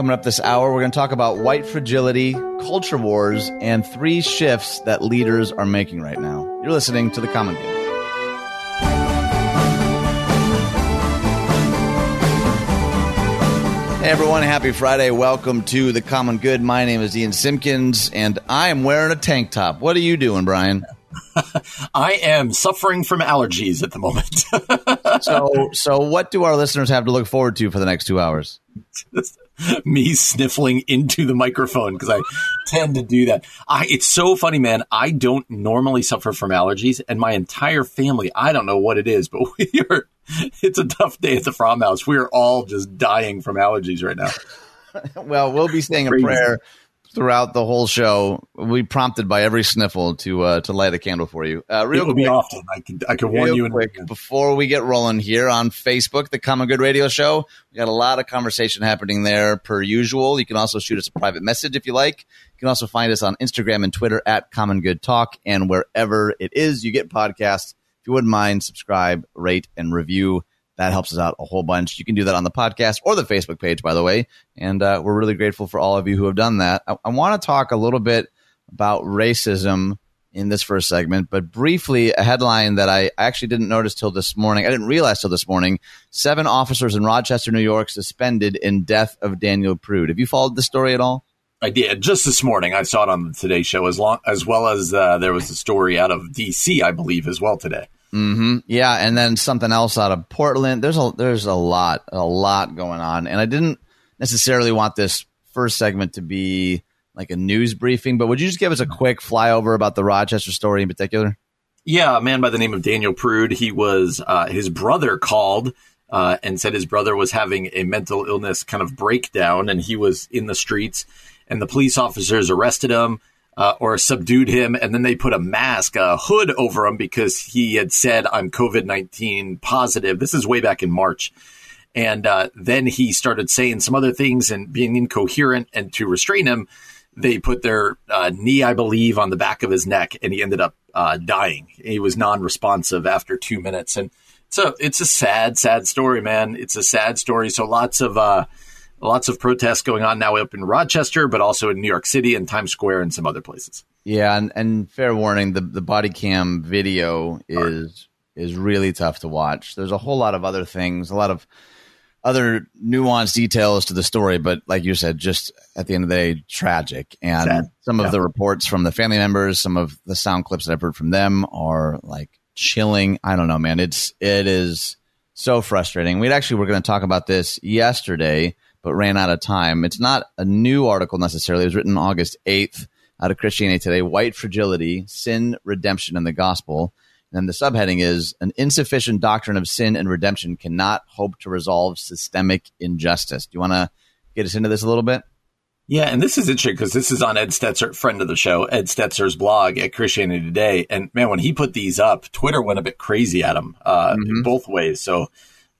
Coming up this hour, we're going to talk about white fragility, culture wars, and three shifts that leaders are making right now. You're listening to The Common Good. Hey everyone, happy Friday. Welcome to The Common Good. My name is Ian Simpkins, and I am wearing a tank top. What are you doing, Brian? I am suffering from allergies at the moment. so, so what do our listeners have to look forward to for the next two hours? Me sniffling into the microphone because I tend to do that. I, it's so funny, man. I don't normally suffer from allergies, and my entire family, I don't know what it is, but we are. It's a tough day at the Fromm House. We are all just dying from allergies right now. well, we'll be saying a prayer throughout the whole show. We prompted by every sniffle to uh, to light a candle for you. Uh, real It'll quick, be often. I can I can warn you. Quick, before we get rolling here on Facebook, the Common Good Radio Show, we got a lot of conversation happening there per usual. You can also shoot us a private message if you like. You can also find us on Instagram and Twitter at Common Good Talk and wherever it is you get podcasts. If you wouldn't mind, subscribe, rate, and review that helps us out a whole bunch. You can do that on the podcast or the Facebook page, by the way. And uh, we're really grateful for all of you who have done that. I, I want to talk a little bit about racism in this first segment, but briefly, a headline that I actually didn't notice till this morning. I didn't realize till this morning. Seven officers in Rochester, New York, suspended in death of Daniel Prude. Have you followed the story at all? I did just this morning. I saw it on the Today Show as long as well as uh, there was a story out of D.C. I believe as well today. Mm-hmm. Yeah, and then something else out of Portland. There's a there's a lot a lot going on, and I didn't necessarily want this first segment to be like a news briefing, but would you just give us a quick flyover about the Rochester story in particular? Yeah, a man by the name of Daniel Prude. He was uh, his brother called uh, and said his brother was having a mental illness kind of breakdown, and he was in the streets, and the police officers arrested him uh, or subdued him, and then they put a mask, a hood over him because he had said, "I'm COVID nineteen positive." This is way back in March, and uh, then he started saying some other things and being incoherent. And to restrain him, they put their uh, knee, I believe, on the back of his neck, and he ended up uh, dying. He was non-responsive after two minutes, and so it's a sad, sad story, man. It's a sad story. So lots of uh, lots of protests going on now up in Rochester, but also in New York City and Times Square and some other places. Yeah, and, and fair warning, the the body cam video is is really tough to watch. There's a whole lot of other things, a lot of other nuanced details to the story, but like you said, just at the end of the day, tragic. And Sad. some of the reports from the family members, some of the sound clips that I've heard from them are like chilling. I don't know, man. It's it is so frustrating. We actually were going to talk about this yesterday but ran out of time. It's not a new article necessarily. It was written August 8th out of Christianity Today White Fragility, Sin, Redemption, and the Gospel. And the subheading is An insufficient doctrine of sin and redemption cannot hope to resolve systemic injustice. Do you want to get us into this a little bit? Yeah, and this is interesting because this is on Ed Stetzer, friend of the show, Ed Stetzer's blog at Christianity Today. And man, when he put these up, Twitter went a bit crazy at him uh, mm-hmm. in both ways. So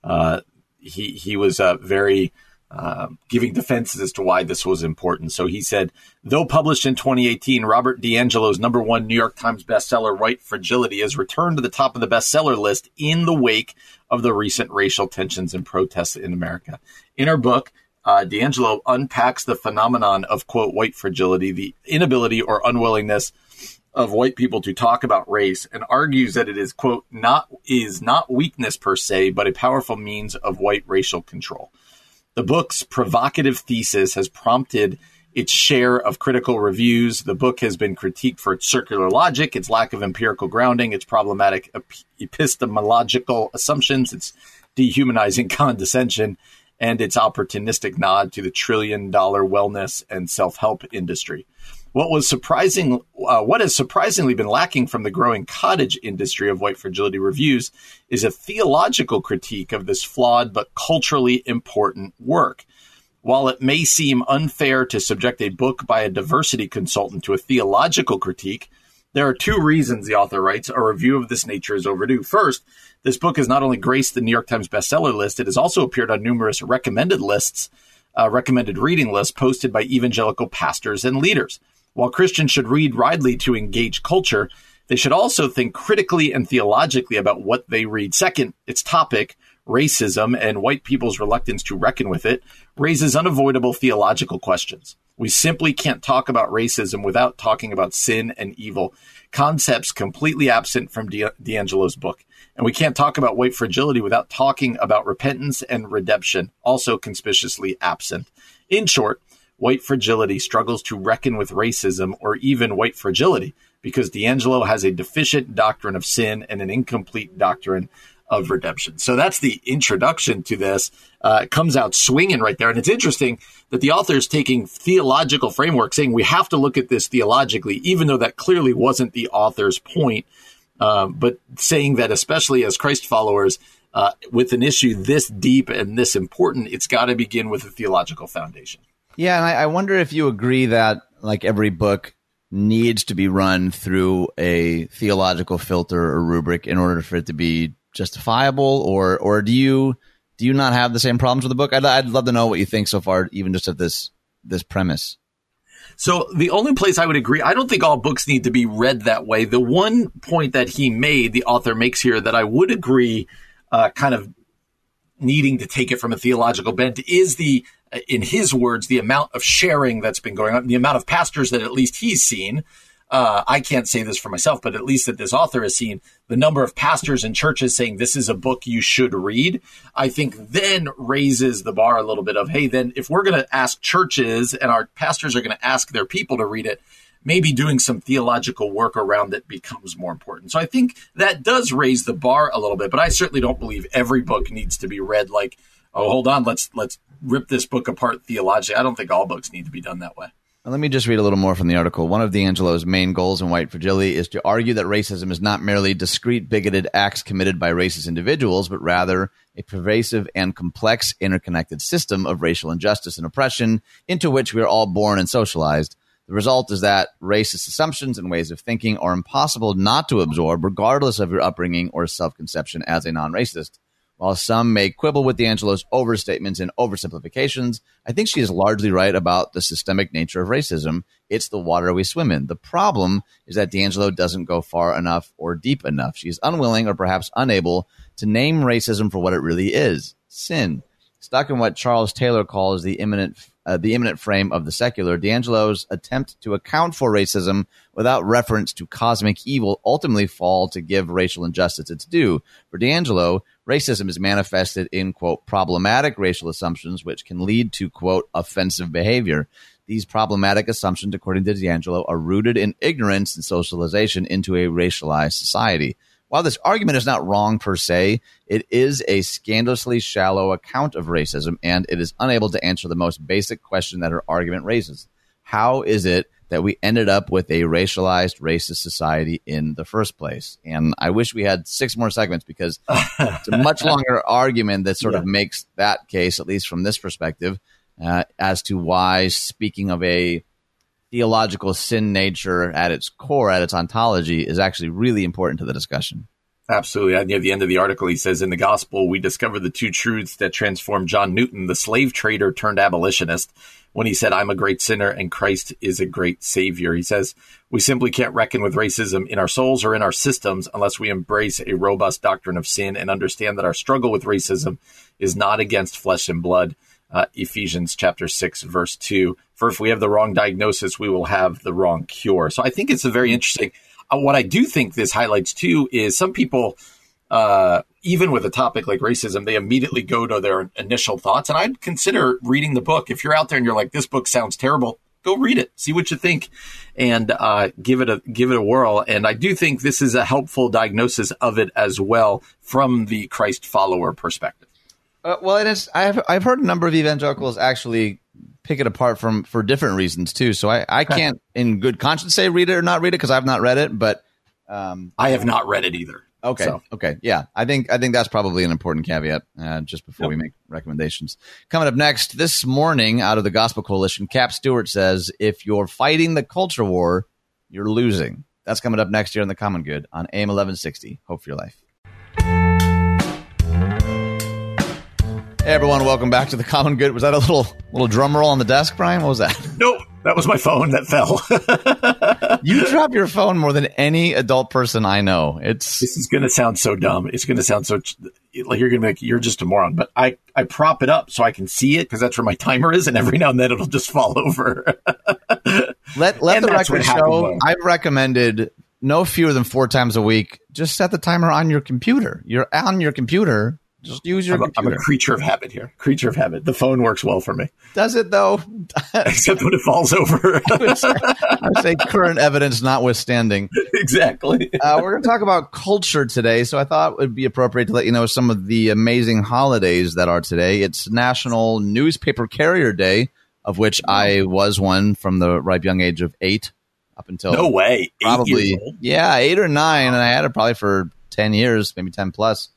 uh, he he was uh, very uh, giving defenses as to why this was important. So he said, though published in 2018, Robin DiAngelo's number one New York Times bestseller, White Fragility, has returned to the top of the bestseller list in the wake of the recent racial tensions and protests in America. In her book, uh, DiAngelo unpacks the phenomenon of, quote, white fragility, the inability or unwillingness of white people to talk about race and argues that it is quote not is not weakness per se but a powerful means of white racial control the book's provocative thesis has prompted its share of critical reviews. The book has been critiqued for its circular logic, its lack of empirical grounding, its problematic epistemological assumptions, its dehumanizing condescension, and its opportunistic nod to the trillion dollar wellness and self help industry. What was surprising, uh, what has surprisingly been lacking from the growing cottage industry of white fragility reviews is a theological critique of this flawed but culturally important work. While it may seem unfair to subject a book by a diversity consultant to a theological critique, there are two reasons the author writes a review of this nature is overdue. First, this book has not only graced the New York Times bestseller list, it has also appeared on numerous recommended lists, uh, recommended reading lists posted by evangelical pastors and leaders. While Christians should read widely to engage culture, they should also think critically and theologically about what they read. Second, its topic, racism and white people's reluctance to reckon with it raises unavoidable theological questions. We simply can't talk about racism without talking about sin and evil, concepts completely absent from DiAngelo's book. And we can't talk about white fragility without talking about repentance and redemption, also conspicuously absent. In short, white fragility struggles to reckon with racism or even white fragility because DiAngelo has a deficient doctrine of sin and an incomplete doctrine of redemption. So that's the introduction to this. Uh, it comes out swinging right there. And it's interesting that the author is taking theological framework, saying we have to look at this theologically, even though that clearly wasn't the author's point. Um, but saying that, especially as Christ followers, uh, with an issue this deep and this important, it's got to begin with a theological foundation. Yeah, and I, I wonder if you agree that, like every book, needs to be run through a theological filter or rubric in order for it to be justifiable, or or do you do you not have the same problems with the book? I'd, I'd love to know what you think so far, even just of this this premise. So the only place I would agree, I don't think all books need to be read that way. The one point that he made, the author makes here, that I would agree, uh, kind of needing to take it from a theological bent, is the, in his words, the amount of sharing that's been going on, the amount of pastors that at least he's seen uh, I can't say this for myself, but at least that this author has seen the number of pastors and churches saying this is a book you should read, I think then raises the bar a little bit of, hey, then if we're going to ask churches and our pastors are going to ask their people to read it, maybe doing some theological work around it becomes more important. So I think that does raise the bar a little bit, but I certainly don't believe every book needs to be read like, oh, hold on, let's let's rip this book apart theologically. I don't think all books need to be done that way. Let me just read a little more from the article. One of DiAngelo's main goals in White Fragility is to argue that racism is not merely discrete bigoted acts committed by racist individuals, but rather a pervasive and complex interconnected system of racial injustice and oppression into which we are all born and socialized. The result is that racist assumptions and ways of thinking are impossible not to absorb, regardless of your upbringing or self conception as a non racist. While some may quibble with DiAngelo's overstatements and oversimplifications, I think she is largely right about the systemic nature of racism. It's the water we swim in. The problem is that DiAngelo doesn't go far enough or deep enough. She is unwilling or perhaps unable to name racism for what it really is sin. Stuck in what Charles Taylor calls the immanent uh, the immanent frame of the secular, DiAngelo's attempt to account for racism without reference to cosmic evil ultimately fall to give racial injustice its due. For DiAngelo, racism is manifested in, quote, problematic racial assumptions, which can lead to, quote, offensive behavior. These problematic assumptions, according to DiAngelo, are rooted in ignorance and socialization into a racialized society. While this argument is not wrong per se, it is a scandalously shallow account of racism, and it is unable to answer the most basic question that her argument raises. How is it that we ended up with a racialized, racist society in the first place? And I wish we had six more segments because it's a much longer argument that sort yeah. of makes that case, at least from this perspective, uh, as to why, speaking of a theological sin nature at its core, at its ontology, is actually really important to the discussion. Absolutely. Near the end of the article, he says, In the gospel, we discover the two truths that transformed John Newton, the slave trader turned abolitionist, when he said, I'm a great sinner and Christ is a great savior. He says, We simply can't reckon with racism in our souls or in our systems unless we embrace a robust doctrine of sin and understand that our struggle with racism is not against flesh and blood uh, Ephesians chapter 6, verse 2. For if we have the wrong diagnosis, we will have the wrong cure. So I think it's a very interesting. Uh, what I do think this highlights too is some people, uh, even with a topic like racism, they immediately go to their initial thoughts. And I'd consider reading the book. If you're out there and you're like, this book sounds terrible, go read it, see what you think, and uh, give it a give it a whirl. And I do think this is a helpful diagnosis of it as well from the Christ follower perspective. Uh, well, it is. I've I've heard a number of evangelicals actually pick it apart from for different reasons too. So I I can't in good conscience say read it or not read it because I've not read it, but um, I have not read it either. Okay. So. Okay. Yeah. I think I think that's probably an important caveat uh, just before yep. we make recommendations. Coming up next this morning, out of the Gospel Coalition, Cap Stewart says, "If you're fighting the culture war, you're losing." That's coming up next year in the Common Good on AM 1160. Hope for your life. Hey everyone, welcome back to the Common Good. Was that a little little drum roll on the desk, Brian? What was that? Nope, that was my phone that fell. you drop your phone more than any adult person I know. It's this is going to sound so dumb. It's going to sound so. like you're gonna be like, you're just a moron. But I, I prop it up so I can see it because that's where my timer is, and every now and then it'll just fall over. let let and the record show. I've recommended no fewer than four times a week. Just set the timer on your computer. You're on your computer just use your I'm a, I'm a creature of habit here. Creature of habit. The phone works well for me. Does it though? Except when it falls over. I would say current evidence notwithstanding. Exactly. uh, we're going to talk about culture today, so I thought it would be appropriate to let you know some of the amazing holidays that are today. It's National Newspaper Carrier Day, of which I was one from the ripe young age of eight up until no way, probably yeah, eight or nine, and I had it probably for ten years, maybe ten plus.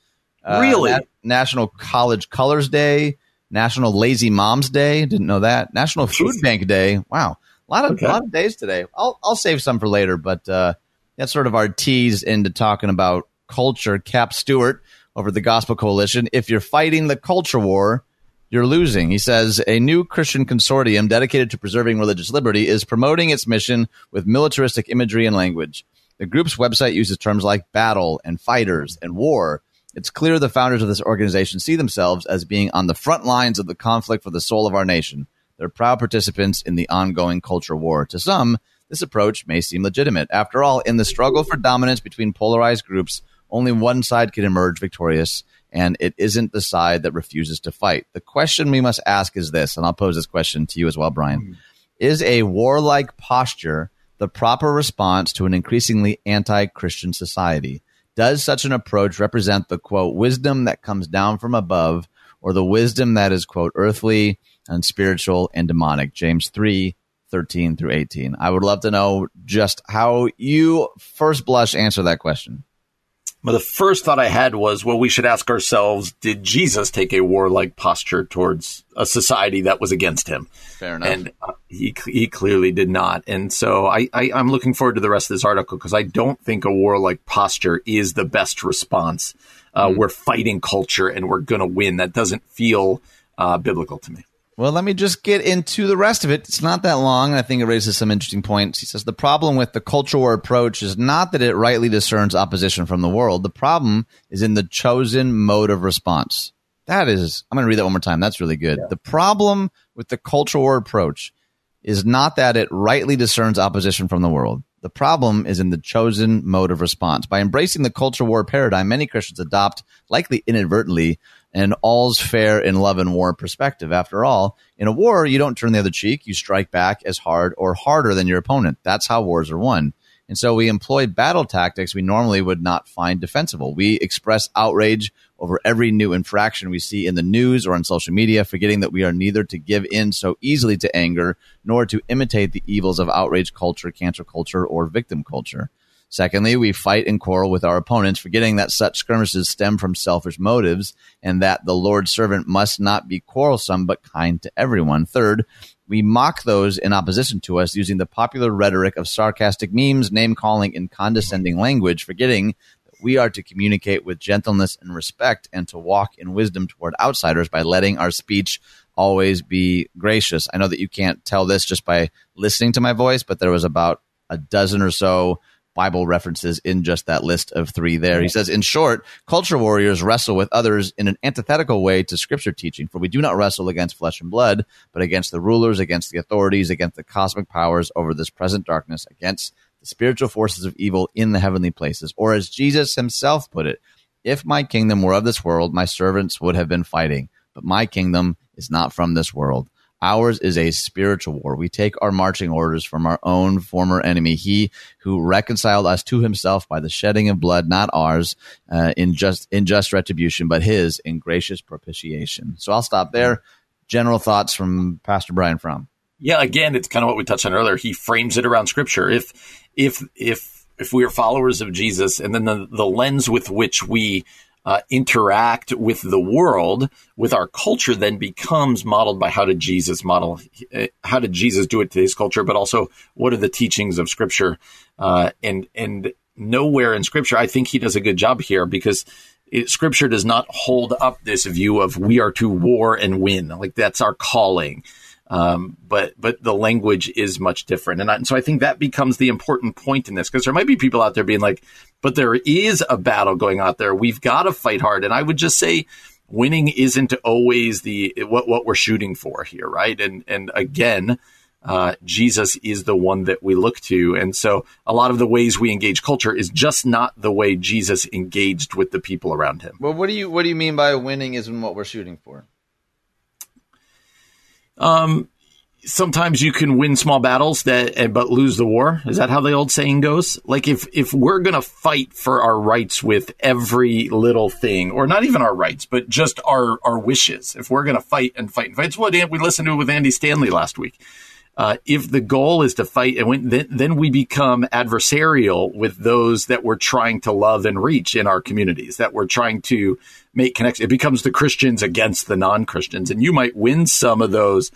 Uh, really? Na- National College Colors Day, National Lazy Moms Day. Didn't know that. National Food Bank Day. Wow, a lot of okay. a lot of days today. I'll I'll save some for later, but uh, that's sort of our tease into talking about culture. Cap Stewart over the Gospel Coalition. If you're fighting the culture war, you're losing. He says a new Christian consortium dedicated to preserving religious liberty is promoting its mission with militaristic imagery and language. The group's website uses terms like battle and fighters and war it's clear the founders of this organization see themselves as being on the front lines of the conflict for the soul of our nation. They're proud participants in the ongoing culture war. To some, this approach may seem legitimate. After all, in the struggle for dominance between polarized groups, only one side can emerge victorious, and it isn't the side that refuses to fight. The question we must ask is this, and I'll pose this question to you as well, Brian. Mm-hmm. Is a warlike posture the proper response to an increasingly anti Christian society? Does such an approach represent the quote wisdom that comes down from above or the wisdom that is quote earthly and spiritual and demonic? James 3 13 through 18. I would love to know just how you first blush answer that question. Well, the first thought I had was, well, we should ask ourselves, did Jesus take a warlike posture towards a society that was against him? Fair enough. And uh, he, he clearly did not. And so I, I, am looking forward to the rest of this article because I don't think a warlike posture is the best response. Uh, mm. We're fighting culture and we're going to win. That doesn't feel uh, biblical to me. Well, let me just get into the rest of it. It's not that long, and I think it raises some interesting points. He says the problem with the culture war approach is not that it rightly discerns opposition from the world. The problem is in the chosen mode of response. That is, I'm going to read that one more time. That's really good. Yeah. The problem with the culture war approach is not that it rightly discerns opposition from the world. The problem is in the chosen mode of response. By embracing the culture war paradigm, many Christians adopt, likely inadvertently, an all's fair in love and war perspective. After all, in a war, you don't turn the other cheek. You strike back as hard or harder than your opponent. That's how wars are won. And so we employ battle tactics we normally would not find defensible. We express outrage over every new infraction we see in the news or on social media, forgetting that we are neither to give in so easily to anger nor to imitate the evils of outrage culture, cancel culture, or victim culture. Secondly, we fight and quarrel with our opponents, forgetting that such skirmishes stem from selfish motives and that the Lord's servant must not be quarrelsome but kind to everyone. Third, we mock those in opposition to us using the popular rhetoric of sarcastic memes, name calling, and condescending language, forgetting that we are to communicate with gentleness and respect and to walk in wisdom toward outsiders by letting our speech always be gracious. I know that you can't tell this just by listening to my voice, but there was about a dozen or so Bible references in just that list of three there. He says, in short, culture warriors wrestle with others in an antithetical way to scripture teaching, for we do not wrestle against flesh and blood, but against the rulers, against the authorities, against the cosmic powers over this present darkness, against the spiritual forces of evil in the heavenly places. Or as Jesus himself put it, if my kingdom were of this world, my servants would have been fighting, but my kingdom is not from this world. Ours is a spiritual war. We take our marching orders from our own former enemy, he who reconciled us to himself by the shedding of blood, not ours, uh, in just in just retribution, but his in gracious propitiation. So I'll stop there. General thoughts from Pastor Brian Fromm. Yeah, again, it's kind of what we touched on earlier. He frames it around Scripture. If if if if we are followers of Jesus, and then the, the lens with which we uh, interact with the world, with our culture, then becomes modeled by how did Jesus model, uh, how did Jesus do it to his culture, but also what are the teachings of Scripture, uh, and and nowhere in Scripture, I think he does a good job here because it, Scripture does not hold up this view of we are to war and win, like that's our calling. Um, but but the language is much different, and, I, and so I think that becomes the important point in this because there might be people out there being like, "But there is a battle going out there. We've got to fight hard." And I would just say, winning isn't always the what what we're shooting for here, right? And and again, uh, Jesus is the one that we look to. And so a lot of the ways we engage culture is just not the way Jesus engaged with the people around him. Well, what do you what do you mean by winning isn't what we're shooting for? Um, sometimes you can win small battles that but lose the war. Is that how the old saying goes? Like if if we're going to fight for our rights with every little thing or not even our rights, but just our our wishes. If we're going to fight and fight and fight. It's what we listened to with Andy Stanley last week. Uh, if the goal is to fight and win, then, then we become adversarial with those that we're trying to love and reach in our communities, that we're trying to make connections. It becomes the Christians against the non Christians. And you might win some of those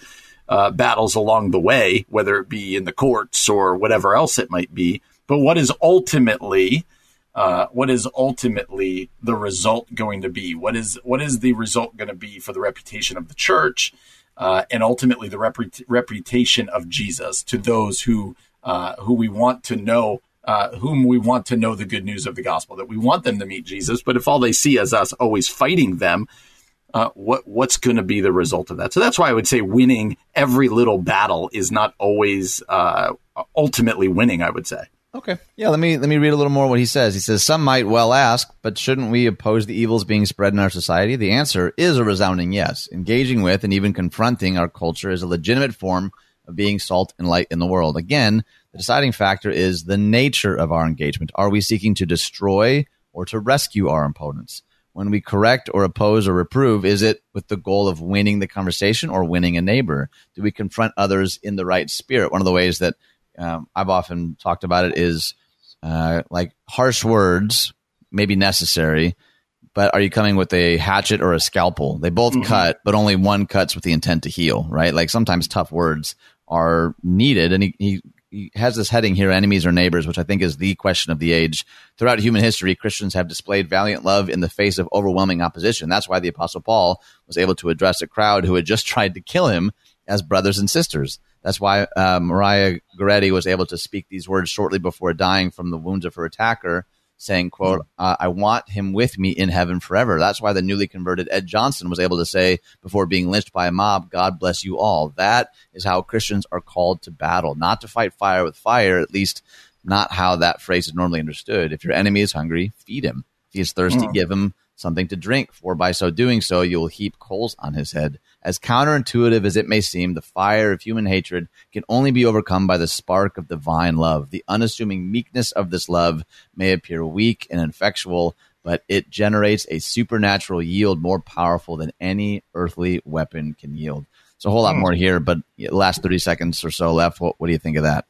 uh, battles along the way, whether it be in the courts or whatever else it might be. But what is ultimately uh, what is ultimately the result going to be? What is what is the result going to be for the reputation of the church? Uh, and ultimately the reput- reputation of Jesus to those who uh, who we want to know, uh, whom we want to know the good news of the gospel. That we want them to meet Jesus, but if all they see is us always fighting them, uh, what what's going to be the result of that? So that's why I would say winning every little battle is not always uh, ultimately winning. I would say. Okay. Yeah, let me let me read a little more what he says. He says some might well ask, but shouldn't we oppose the evils being spread in our society? The answer is a resounding yes. Engaging with and even confronting our culture is a legitimate form of being salt and light in the world. Again, the deciding factor is the nature of our engagement. Are we seeking to destroy or to rescue our opponents? When we correct or oppose or reprove, is it with the goal of winning the conversation or winning a neighbor? Do we confront others in the right spirit? One of the ways that um, I've often talked about it is uh, like harsh words may be necessary, but are you coming with a hatchet or a scalpel? They both mm-hmm. cut, but only one cuts with the intent to heal, right? Like sometimes tough words are needed. And he, he, he has this heading here, enemies or neighbors, which I think is the question of the age. Throughout human history, Christians have displayed valiant love in the face of overwhelming opposition. That's why the Apostle Paul was able to address a crowd who had just tried to kill him as brothers and sisters. That's why uh, Maria Goretti was able to speak these words shortly before dying from the wounds of her attacker, saying, quote, uh, I want him with me in heaven forever. That's why the newly converted Ed Johnson was able to say before being lynched by a mob, God bless you all. That is how Christians are called to battle, not to fight fire with fire, at least not how that phrase is normally understood. If your enemy is hungry, feed him. If he is thirsty, mm. give him something to drink, for by so doing so, you will heap coals on his head. As counterintuitive as it may seem, the fire of human hatred can only be overcome by the spark of divine love. The unassuming meekness of this love may appear weak and ineffectual, but it generates a supernatural yield more powerful than any earthly weapon can yield. So a whole lot hmm. more here, but last 30 seconds or so left. What, what do you think of that?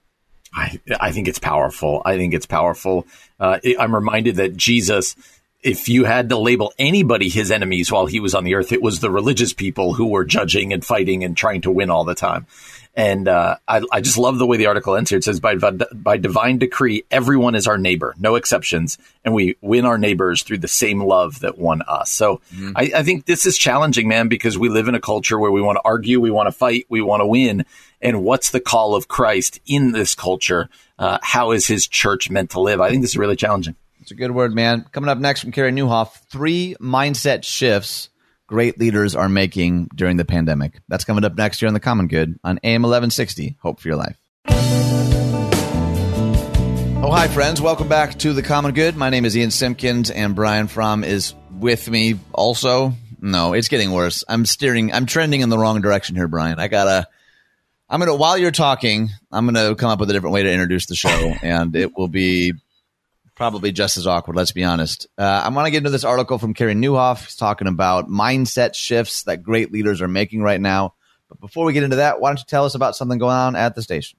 I, I think it's powerful. I think it's powerful. Uh, I'm reminded that Jesus if you had to label anybody his enemies while he was on the earth, it was the religious people who were judging and fighting and trying to win all the time. And uh, I, I, just love the way the article ends here. It says, by, by divine decree, everyone is our neighbor, no exceptions. And we win our neighbors through the same love that won us. So mm-hmm. I, I think this is challenging, man, because we live in a culture where we want to argue, we want to fight, we want to win. And what's the call of Christ in this culture? Uh, how is his church meant to live? I think this is really challenging. It's a good word, man. Coming up next from Carey Nieuwhof three mindset shifts great leaders are making during the pandemic. That's coming up next year on The Common Good on AM 1160. Hope for your life. Oh, hi, friends. Welcome back to The Common Good. My name is Ian Simpkins, and Brian Fromm is with me also. No, it's getting worse. I'm steering, I'm trending in the wrong direction here, Brian. I gotta, I'm gonna, while you're talking, I'm gonna come up with a different way to introduce the show, and it will be probably just as awkward. Let's be honest. Uh, I want to get into this article from Carey Nieuwhof. He's talking about mindset shifts that great leaders are making right now. But before we get into that, why don't you tell us about something going on at the station?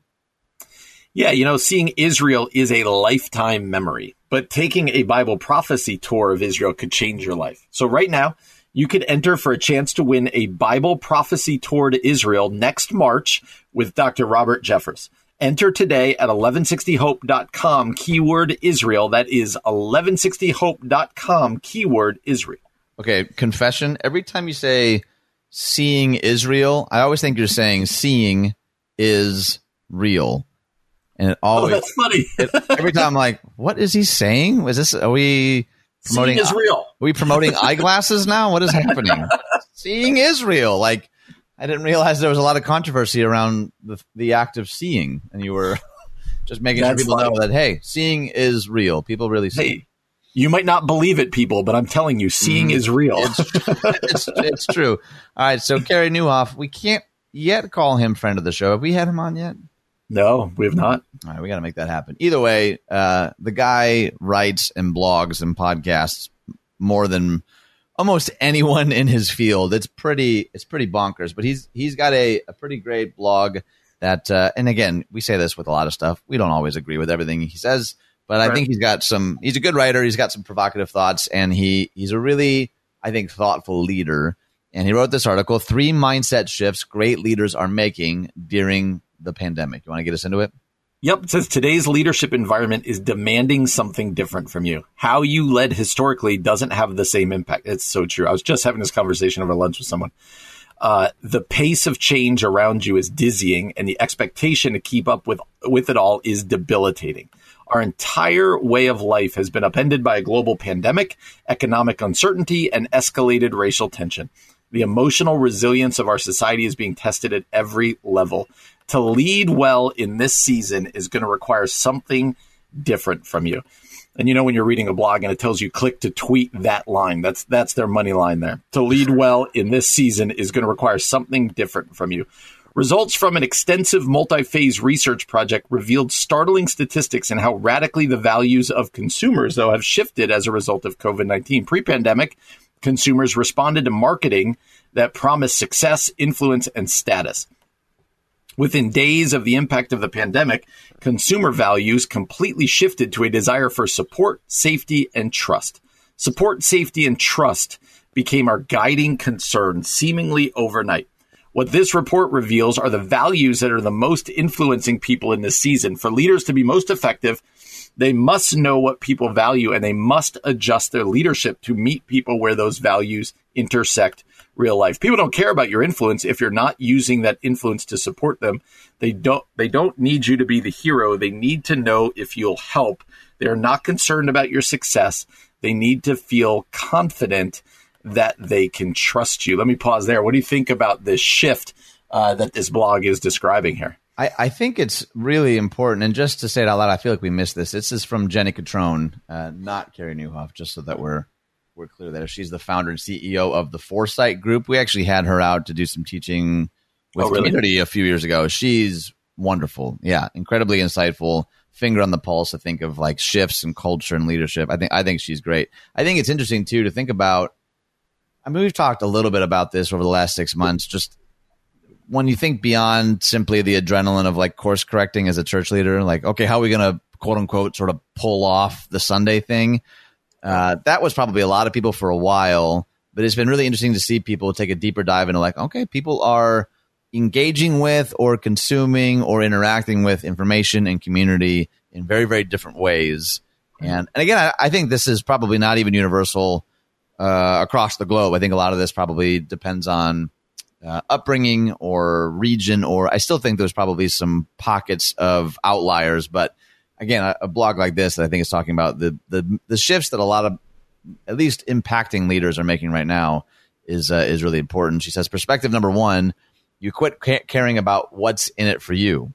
Yeah, you know, seeing Israel is a lifetime memory, but taking a Bible prophecy tour of Israel could change your life. So right now, you could enter for a chance to win a Bible prophecy tour to Israel next March with Dr. Robert Jeffress. Enter today at 1160hope.com, keyword Israel. That is 1160hope.com, keyword Israel. Okay, confession. Every time you say seeing Israel. I always think you're saying seeing is real. And it oh, always, oh, that's funny. it, every time I'm like, what is he saying? Is this, are we promoting, seeing is real. Are we promoting eyeglasses now? What is happening? seeing Israel. Like, I didn't realize there was a lot of controversy around the, the act of seeing. And you were just making That's sure people know that, hey, seeing is real. People really see. Hey, you might not believe it, people, but I'm telling you, seeing is real. it's, it's true. All right, so Carey Nieuwhof, we can't yet call him friend of the show. Have we had him on yet? no, we have not. All right, we got to make that happen. Either way, uh, the guy writes and blogs and podcasts more than almost anyone in his field. It's pretty, it's pretty bonkers. But he's he's got a, a pretty great blog that, uh, and again, we say this with a lot of stuff. We don't always agree with everything he says, but I think he's got some. He's a good writer. He's got some provocative thoughts, and he he's a really, I think, thoughtful leader. And he wrote this article: three mindset shifts great leaders are making during the pandemic. You want to get us into it? Yep, says today's leadership environment is demanding something different from you. How you led historically doesn't have the same impact. It's so true. I was just having this conversation over lunch with someone. Uh, the pace of change around you is dizzying, and the expectation to keep up with with it all is debilitating. Our entire way of life has been upended by a global pandemic, economic uncertainty, and escalated racial tension. The emotional resilience of our society is being tested at every level. To lead well in this season is going to require something different from you. And you know when you're reading a blog and it tells you click to tweet that line, that's that's their money line there. To lead well in this season is going to require something different from you. Results from an extensive multi-phase research project revealed startling statistics and how radically the values of consumers though have shifted as a result of COVID-19. Pre-pandemic, consumers responded to marketing that promised success, influence, and status. Within days of the impact of the pandemic, consumer values completely shifted to a desire for support, safety, and trust. Support, safety, and trust became our guiding concern seemingly overnight. What this report reveals are the values that are the most influencing people in this season. For leaders to be most effective, they must know what people value and they must adjust their leadership to meet people where those values intersect real life. People don't care about your influence if you're not using that influence to support them. They don't they don't need you to be the hero. They need to know if you'll help. They're not concerned about your success. They need to feel confident that they can trust you. Let me pause there. What do you think about this shift uh, that this blog is describing here? I, I think it's really important. And just to say it out loud, I feel like we missed this. This is from Jenni Catron, uh, not Carey Nieuwhof, just so that we're we're clear there. She's the founder and CEO of the Foresight Group. We actually had her out to do some teaching with Oh, really? community a few years ago. She's wonderful. Yeah, incredibly insightful. Finger on the pulse to think of like shifts in culture and leadership. I think I think she's great. I think it's interesting too to think about. I mean, we've talked a little bit about this over the last six months. Just when you think beyond simply the adrenaline of like course correcting as a church leader, like, okay, how are we going to quote unquote sort of pull off the Sunday thing? Uh, that was probably a lot of people for a while, but it's been really interesting to see people take a deeper dive into like, okay, people are engaging with or consuming or interacting with information and community in very, very different ways. And, and again, I, I think this is probably not even universal uh, across the globe. I think a lot of this probably depends on uh, upbringing or region, or I still think there's probably some pockets of outliers. But again, a, a blog like this that I think is talking about the, the the shifts that a lot of at least impacting leaders are making right now is uh, is really important. She says perspective number one: you quit ca- caring about what's in it for you.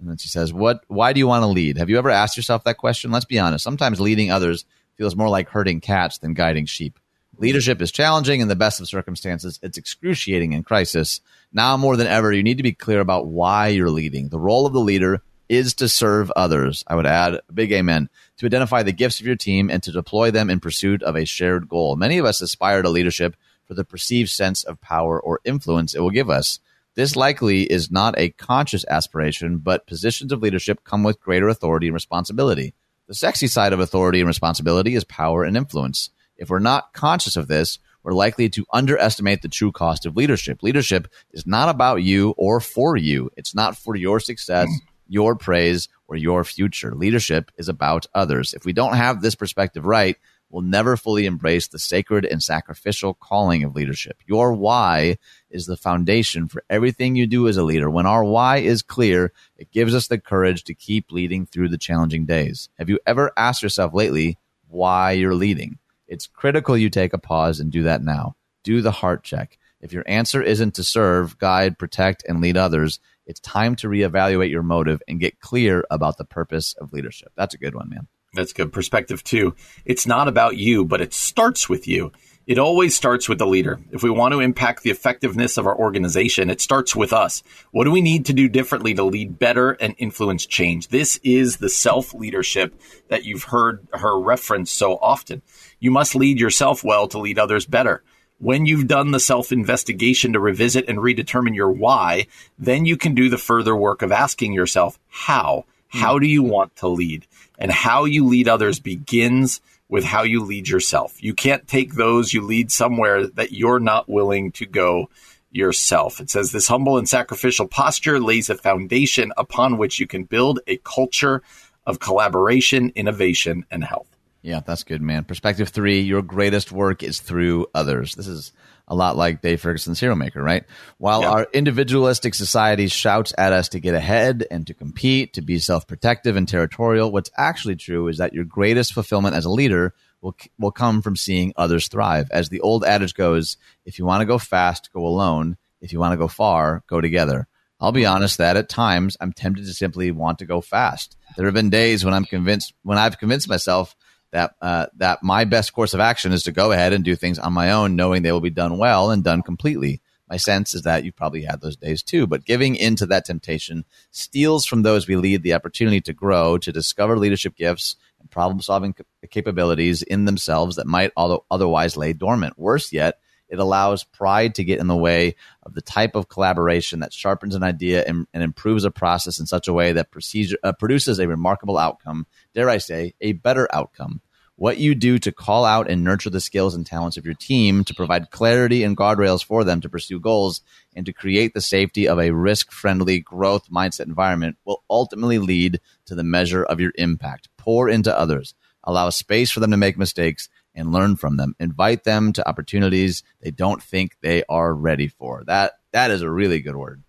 And then she says, "What? Why do you want to lead? Have you ever asked yourself that question? Let's be honest. Sometimes leading others feels more like herding cats than guiding sheep. Leadership is challenging in the best of circumstances. It's excruciating in crisis. Now more than ever, you need to be clear about why you're leading. The role of the leader is to serve others. I would add a big amen to identify the gifts of your team and to deploy them in pursuit of a shared goal. Many of us aspire to leadership for the perceived sense of power or influence it will give us. This likely is not a conscious aspiration, but positions of leadership come with greater authority and responsibility. The sexy side of authority and responsibility is power and influence. If we're not conscious of this, we're likely to underestimate the true cost of leadership. Leadership is not about you or for you. It's not for your success, your praise, or your future. Leadership is about others. If we don't have this perspective right, we'll never fully embrace the sacred and sacrificial calling of leadership. Your why is the foundation for everything you do as a leader. When our why is clear, it gives us the courage to keep leading through the challenging days. Have you ever asked yourself lately why you're leading? It's critical you take a pause and do that now. Do the heart check. If your answer isn't to serve, guide, protect, and lead others, it's time to reevaluate your motive and get clear about the purpose of leadership. That's a good one, man. That's good perspective, too. It's not about you, but it starts with you. It always starts with the leader. If we want to impact the effectiveness of our organization, it starts with us. What do we need to do differently to lead better and influence change? This is the self leadership that you've heard her reference so often. You must lead yourself well to lead others better. When you've done the self investigation to revisit and redetermine your why, then you can do the further work of asking yourself, how? How hmm. do you want to lead? And how you lead others begins with how you lead yourself. You can't take those you lead somewhere that you're not willing to go yourself. It says this humble and sacrificial posture lays a foundation upon which you can build a culture of collaboration, innovation, and health. Yeah, that's good, man. Perspective three, your greatest work is through others. This is a lot like Dave Ferguson's Hero Maker, right? While yeah. our individualistic society shouts at us to get ahead and to compete, to be self protective and territorial, what's actually true is that your greatest fulfillment as a leader will, will come from seeing others thrive. As the old adage goes, if you want to go fast, go alone. If you want to go far, go together. I'll be honest that at times I'm tempted to simply want to go fast. There have been days when I'm convinced, when I've convinced myself that uh, that my best course of action is to go ahead and do things on my own, knowing they will be done well and done completely. My sense is that you've probably had those days too, but giving into that temptation steals from those we lead the opportunity to grow, to discover leadership gifts and problem solving capabilities in themselves that might otherwise lay dormant. Worse yet, it allows pride to get in the way of the type of collaboration that sharpens an idea and, and improves a process in such a way that procedure, uh, produces a remarkable outcome, dare I say, a better outcome what you do to call out and nurture the skills and talents of your team to provide clarity and guardrails for them to pursue goals and to create the safety of a risk friendly growth mindset environment will ultimately lead to the measure of your impact. Pour into others, allow space for them to make mistakes and learn from them. Invite them to opportunities they don't think they are ready for. That that is a really good word.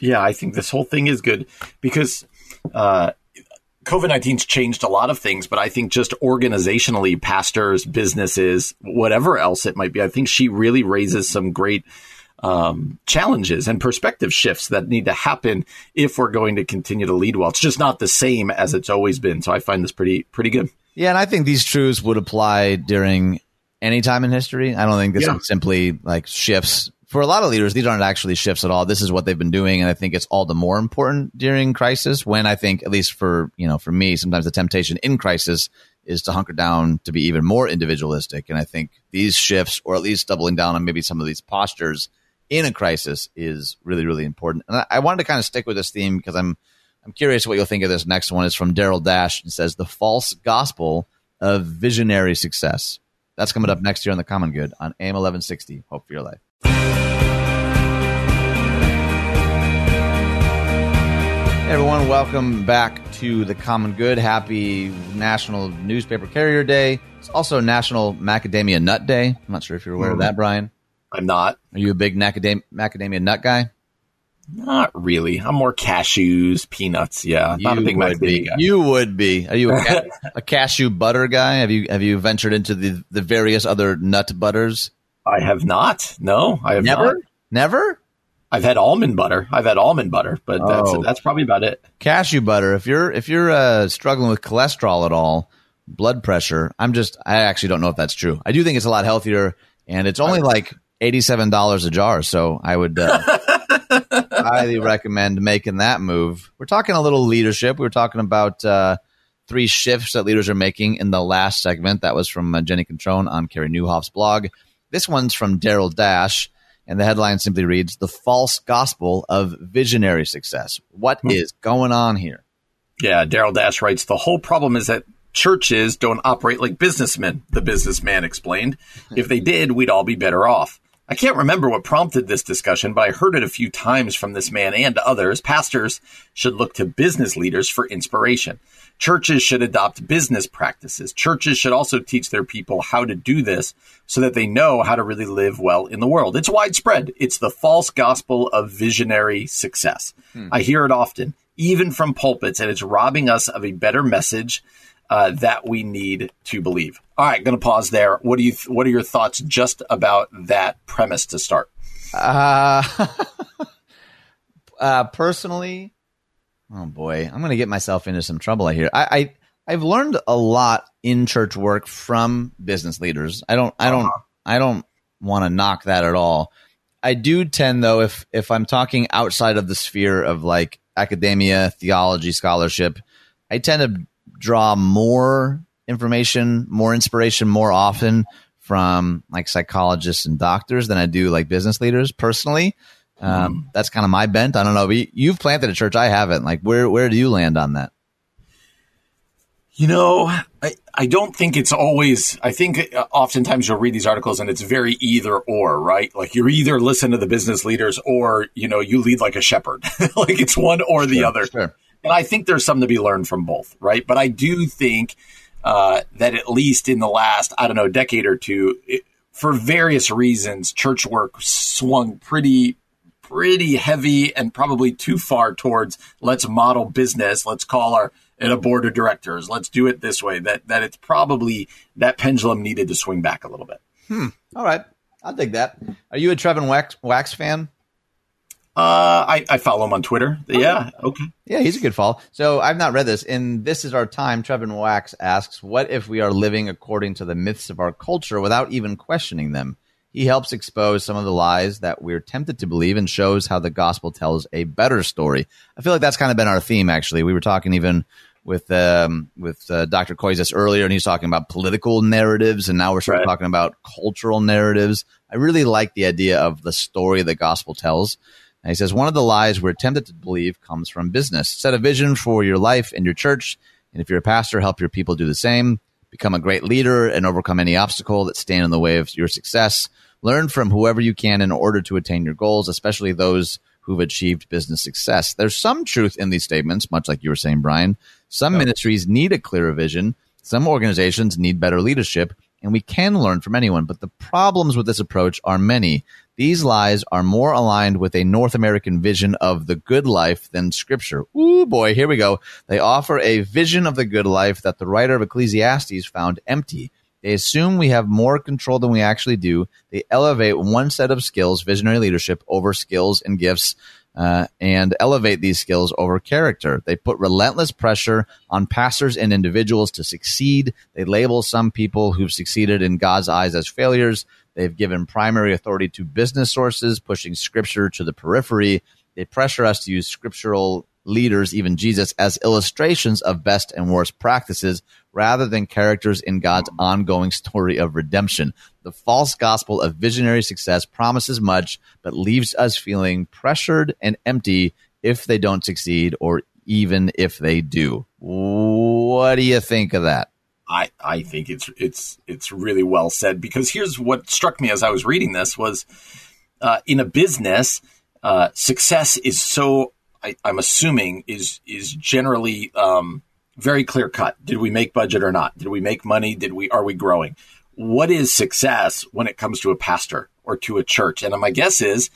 Yeah, I think this whole thing is good because uh, COVID 19's changed a lot of things, but I think just organizationally, pastors, businesses, whatever else it might be, I think she really raises some great um, challenges and perspective shifts that need to happen if we're going to continue to lead well. It's just not the same as it's always been. So I find this pretty pretty good. Yeah, and I think these truths would apply during any time in history. I don't think this yeah. simply like shifts for a lot of leaders, these aren't actually shifts at all. This is what they've been doing, and I think it's all the more important during crisis. When I think, at least for you know, for me, sometimes the temptation in crisis is to hunker down to be even more individualistic. And I think these shifts, or at least doubling down on maybe some of these postures in a crisis, is really, really important. And I, I wanted to kind of stick with this theme because I'm I'm curious what you'll think of this next one. Is from Darryl Dash. and says the false gospel of visionary success. That's coming up next year on the Common Good on AM 1160. Hope for your life. Everyone, welcome back to the Common Good. Happy National Newspaper Carrier Day. It's also National Macadamia Nut Day. I'm not sure if you're aware mm. of that, Brian. I'm not. Are you a big macadam- macadamia nut guy? Not really. I'm more cashews, peanuts. Yeah, you not a big macadamia guy. You would be. Are you a, ca- a, cashew butter guy? Have you have you ventured into the the various other nut butters? I have not. No, I have never. Not. Never. I've had almond butter. I've had almond butter, but oh. that's that's probably about it. Cashew butter. If you're if you're uh, struggling with cholesterol at all, blood pressure, I'm just I actually don't know if that's true. I do think it's a lot healthier, and it's only like eighty seven dollars a jar. So I would uh, highly recommend making that move. We're talking a little leadership. We were talking about uh, three shifts that leaders are making in the last segment. That was from uh, Jenni Catron on Carey Nieuwhof's blog. This one's from Darryl Dash. And the headline simply reads The False Gospel of Visionary Success. What hmm. is going on here? Yeah, Darryl Dash writes The whole problem is that churches don't operate like businessmen, the businessman explained. if they did, we'd all be better off. I can't remember what prompted this discussion, but I heard it a few times from this man and others. Pastors should look to business leaders for inspiration. Churches should adopt business practices. Churches should also teach their people how to do this so that they know how to really live well in the world. It's widespread. It's the false gospel of visionary success. Hmm. I hear it often, even from pulpits, and it's robbing us of a better message uh, that we need to believe. All right, going to pause there. What do you? Th- what are your thoughts just about that premise to start? Uh, uh personally, oh boy, I'm going to get myself into some trouble. I hear. I, I have learned a lot in church work from business leaders. I don't. I don't. Uh-huh. I don't want to knock that at all. I do tend though if if I'm talking outside of the sphere of like academia, theology, scholarship, I tend to draw more information, more inspiration more often from like psychologists and doctors than I do like business leaders personally. Um, mm. That's kind of my bent. I don't know. You've planted a church. I haven't. Like, where where do you land on that? You know, I, I don't think it's always, I think uh, oftentimes you'll read these articles and it's very either or, right? Like you're either listen to the business leaders or, you know, you lead like a shepherd. like it's one or the other. Sure. And I think there's something to be learned from both, right? But I do think uh, that at least in the last, I don't know, decade or two, it, for various reasons, church work swung pretty, pretty heavy and probably too far towards let's model business. Let's call our in a board of directors. Let's do it this way. That that it's probably that pendulum needed to swing back a little bit. Hmm. All right, I'll dig that. Are you a Trevin Wax, Wax fan? Uh, I, I follow him on Twitter. Oh, yeah. Okay. Yeah, he's a good follow. So I've not read this. In This Is Our Time, Trevin Wax asks, What if we are living according to the myths of our culture without even questioning them? He helps expose some of the lies that we're tempted to believe and shows how the gospel tells a better story. I feel like that's kind of been our theme, actually. We were talking even with um, with uh, Dr. Koizes earlier, and he's talking about political narratives, and now we're sort of talking about cultural narratives. I really like the idea of the story the gospel tells. And he says, one of the lies we're tempted to believe comes from business. Set a vision for your life and your church. And if you're a pastor, help your people do the same. Become a great leader and overcome any obstacle that stand in the way of your success. Learn from whoever you can in order to attain your goals, especially those who've achieved business success. There's some truth in these statements, much like you were saying, Brian. Some ministries need a clearer vision. Some organizations need better leadership, and we can learn from anyone. But the problems with this approach are many. These lies are more aligned with a North American vision of the good life than scripture. Ooh, boy, here we go. They offer a vision of the good life that the writer of Ecclesiastes found empty. They assume we have more control than we actually do. They elevate one set of skills, visionary leadership, over skills and gifts uh, and elevate these skills over character. They put relentless pressure on pastors and individuals to succeed. They label some people who've succeeded in God's eyes as failures. They've given primary authority to business sources, pushing scripture to the periphery. They pressure us to use scriptural leaders, even Jesus, as illustrations of best and worst practices rather than characters in God's ongoing story of redemption. The false gospel of visionary success promises much, but leaves us feeling pressured and empty if they don't succeed or even if they do. What do you think of that? I, I think it's it's it's really well said because here's what struck me as I was reading this was uh, in a business uh, success is so I, am assuming is is generally um, very clear cut. Did we make budget or not? Did we make money? Did we are we growing? What is success when it comes to a pastor or to a church? And my guess is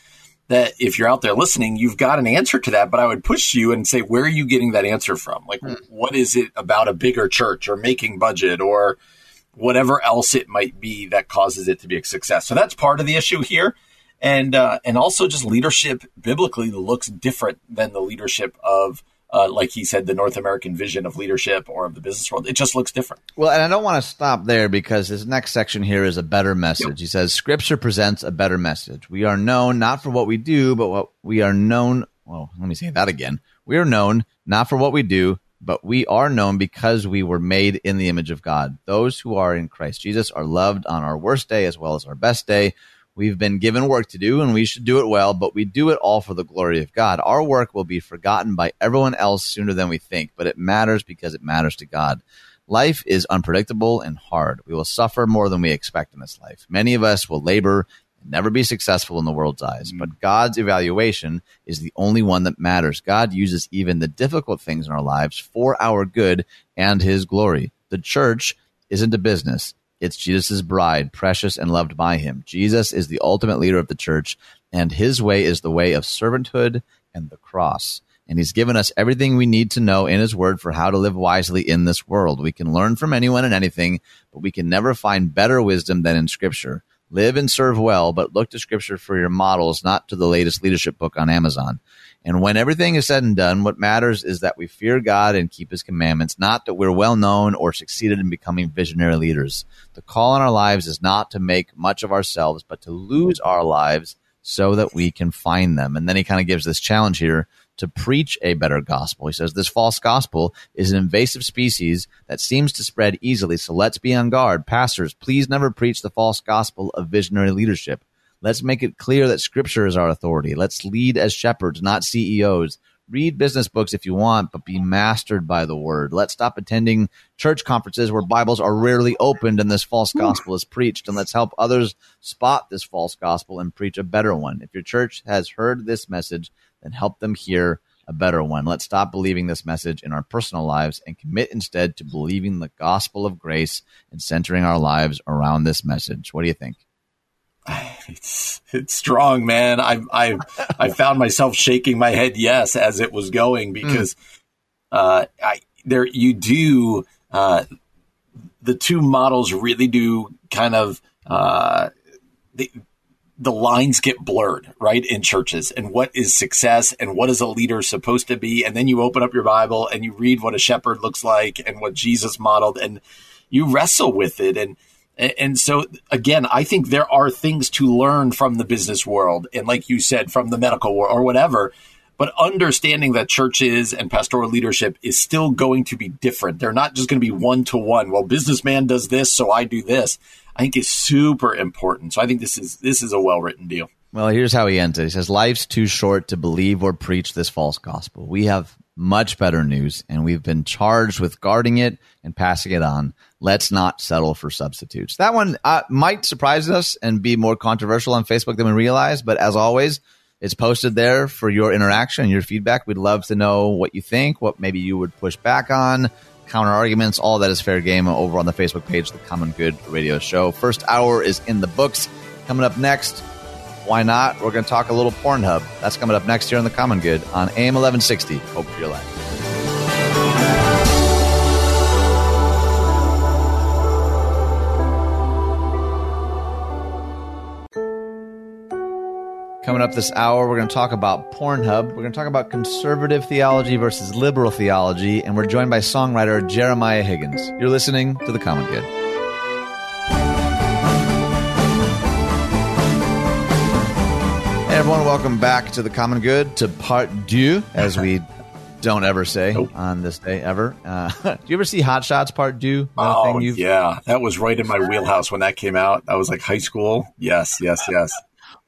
that if you're out there listening, you've got an answer to that. But I would push you and say, where are you getting that answer from? Like, hmm. what is it about a bigger church or making budget or whatever else it might be that causes it to be a success? So that's part of the issue here and uh, and also just leadership biblically looks different than the leadership of uh, like he said, the North American vision of leadership or of the business world. It just looks different. Well, and I don't want to stop there because his next section here is a better message. Yep. He says, Scripture presents a better message. We are known not for what we do, but what we are known. Well, let me say that again. We are known not for what we do, but we are known because we were made in the image of God. Those who are in Christ Jesus are loved on our worst day as well as our best day. We've been given work to do and we should do it well, but we do it all for the glory of God. Our work will be forgotten by everyone else sooner than we think, but it matters because it matters to God. Life is unpredictable and hard. We will suffer more than we expect in this life. Many of us will labor and never be successful in the world's eyes. But mm. God's evaluation is the only one that matters. God uses even the difficult things in our lives for our good and his glory. The church isn't a business. It's Jesus' bride, precious and loved by him. Jesus is the ultimate leader of the church, and his way is the way of servanthood and the cross. And he's given us everything we need to know in his word for how to live wisely in this world. We can learn from anyone and anything, but we can never find better wisdom than in scripture. Live and serve well, but look to scripture for your models, not to the latest leadership book on Amazon. And when everything is said and done, what matters is that we fear God and keep his commandments, not that we're well known or succeeded in becoming visionary leaders. The call in our lives is not to make much of ourselves, but to lose our lives so that we can find them. And then he kind of gives this challenge here to preach a better gospel. He says this false gospel is an invasive species that seems to spread easily. So let's be on guard. Pastors, please never preach the false gospel of visionary leadership. Let's make it clear that scripture is our authority. Let's lead as shepherds, not CEOs. Read business books if you want, but be mastered by the word. Let's stop attending church conferences where Bibles are rarely opened and this false gospel is preached. And let's help others spot this false gospel and preach a better one. If your church has heard this message, then help them hear a better one. Let's stop believing this message in our personal lives and commit instead to believing the gospel of grace and centering our lives around this message. What do you think? It's it's strong, man. I I I found myself shaking my head yes as it was going because mm. uh, I there you do uh, the two models really do kind of uh, they, the lines get blurred, right, in churches and what is success and what is a leader supposed to be. And then you open up your Bible and you read what a shepherd looks like and what Jesus modeled and you wrestle with it. And, and so again, I think there are things to learn from the business world and like you said, from the medical world or whatever. But understanding that churches and pastoral leadership is still going to be different. They're not just going to be one to one. Well, businessman does this, so I do this. I think is super important. So I think this is this is a well written deal. Well, here's how he ends it. He says, Life's too short to believe or preach this false gospel. We have much better news, and we've been charged with guarding it and passing it on. Let's not settle for substitutes. That one uh, might surprise us and be more controversial on Facebook than we realize, but as always, it's posted there for your interaction, your feedback. We'd love to know what you think, what maybe you would push back on counter arguments, all that is fair game over on the Facebook page, The Common Good Radio Show. First hour is in the books. Coming up next, why not? We're going to talk a little Pornhub. That's coming up next here on The Common Good on AM 1160. Hope for your life. Coming up this hour, we're going to talk about Pornhub. We're going to talk about conservative theology versus liberal theology, and we're joined by songwriter Jeremiah Higgins. You're listening to The Common Good. Hey everyone, welcome back to The Common Good, to part deux, as we don't ever say nope. on this day ever. Uh, do you ever see Hot Shots Part Deux? Oh, yeah. That was right in my wheelhouse when that came out. I was like high school. Yes, yes, yes.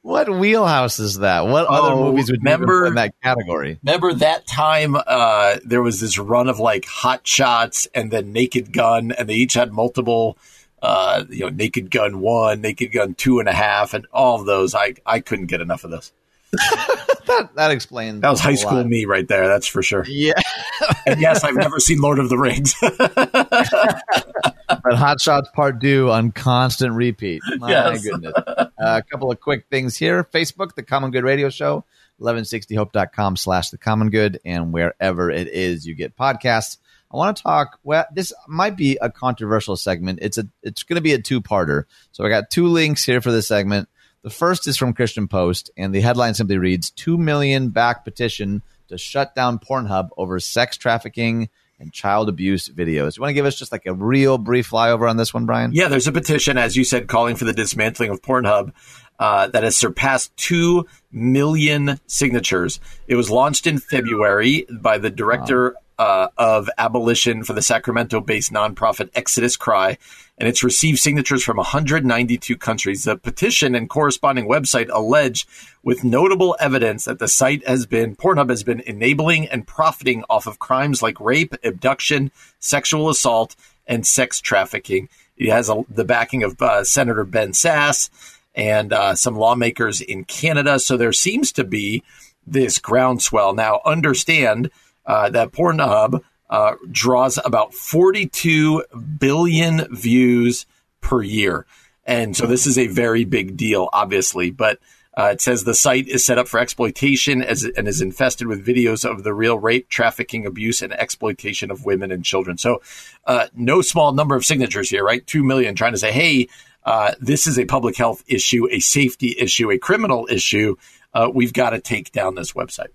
What wheelhouse is that? What oh, other movies would remember in that category? Remember that time uh, there was this run of like Hot Shots and then Naked Gun, and they each had multiple. Uh, you know, Naked Gun one, Naked Gun two and a half, and all of those. I I couldn't get enough of this. that that explains. That was high school lot. me right there. That's for sure. Yeah. and yes, I've never seen Lord of the Rings. but Hot Shots Part Deux on constant repeat. My yes. goodness. Uh, a couple of quick things here. Facebook, The Common Good Radio Show, 1160hope.com slash The Common Good, and wherever it is you get podcasts. I want to talk. Well, this might be a controversial segment. It's a. It's going to be a two-parter. So I got two links here for this segment. The first is from Christian Post, and the headline simply reads: Two million back petition to shut down Pornhub over sex trafficking and child abuse videos. You want to give us just like a real brief flyover on this one, Brian? Yeah, there's a petition, as you said, calling for the dismantling of Pornhub uh, that has surpassed 2 million signatures. It was launched in February by the director wow. Uh, of abolition for the Sacramento based nonprofit Exodus Cry and it's received signatures from 192 countries. The petition and corresponding website allege with notable evidence that the site has been, Pornhub has been enabling and profiting off of crimes like rape, abduction, sexual assault, and sex trafficking. It has a, the backing of uh, Senator Ben Sasse and uh, some lawmakers in Canada. So there seems to be this groundswell. Now, understand uh, that Pornhub uh, draws about 42 billion views per year. And so this is a very big deal, obviously. But uh, it says the site is set up for exploitation as, and is infested with videos of the real rape, trafficking, abuse, and exploitation of women and children. So, uh, no small number of signatures here, right? Two million trying to say, hey, uh, this is a public health issue, a safety issue, a criminal issue. Uh, we've got to take down this website.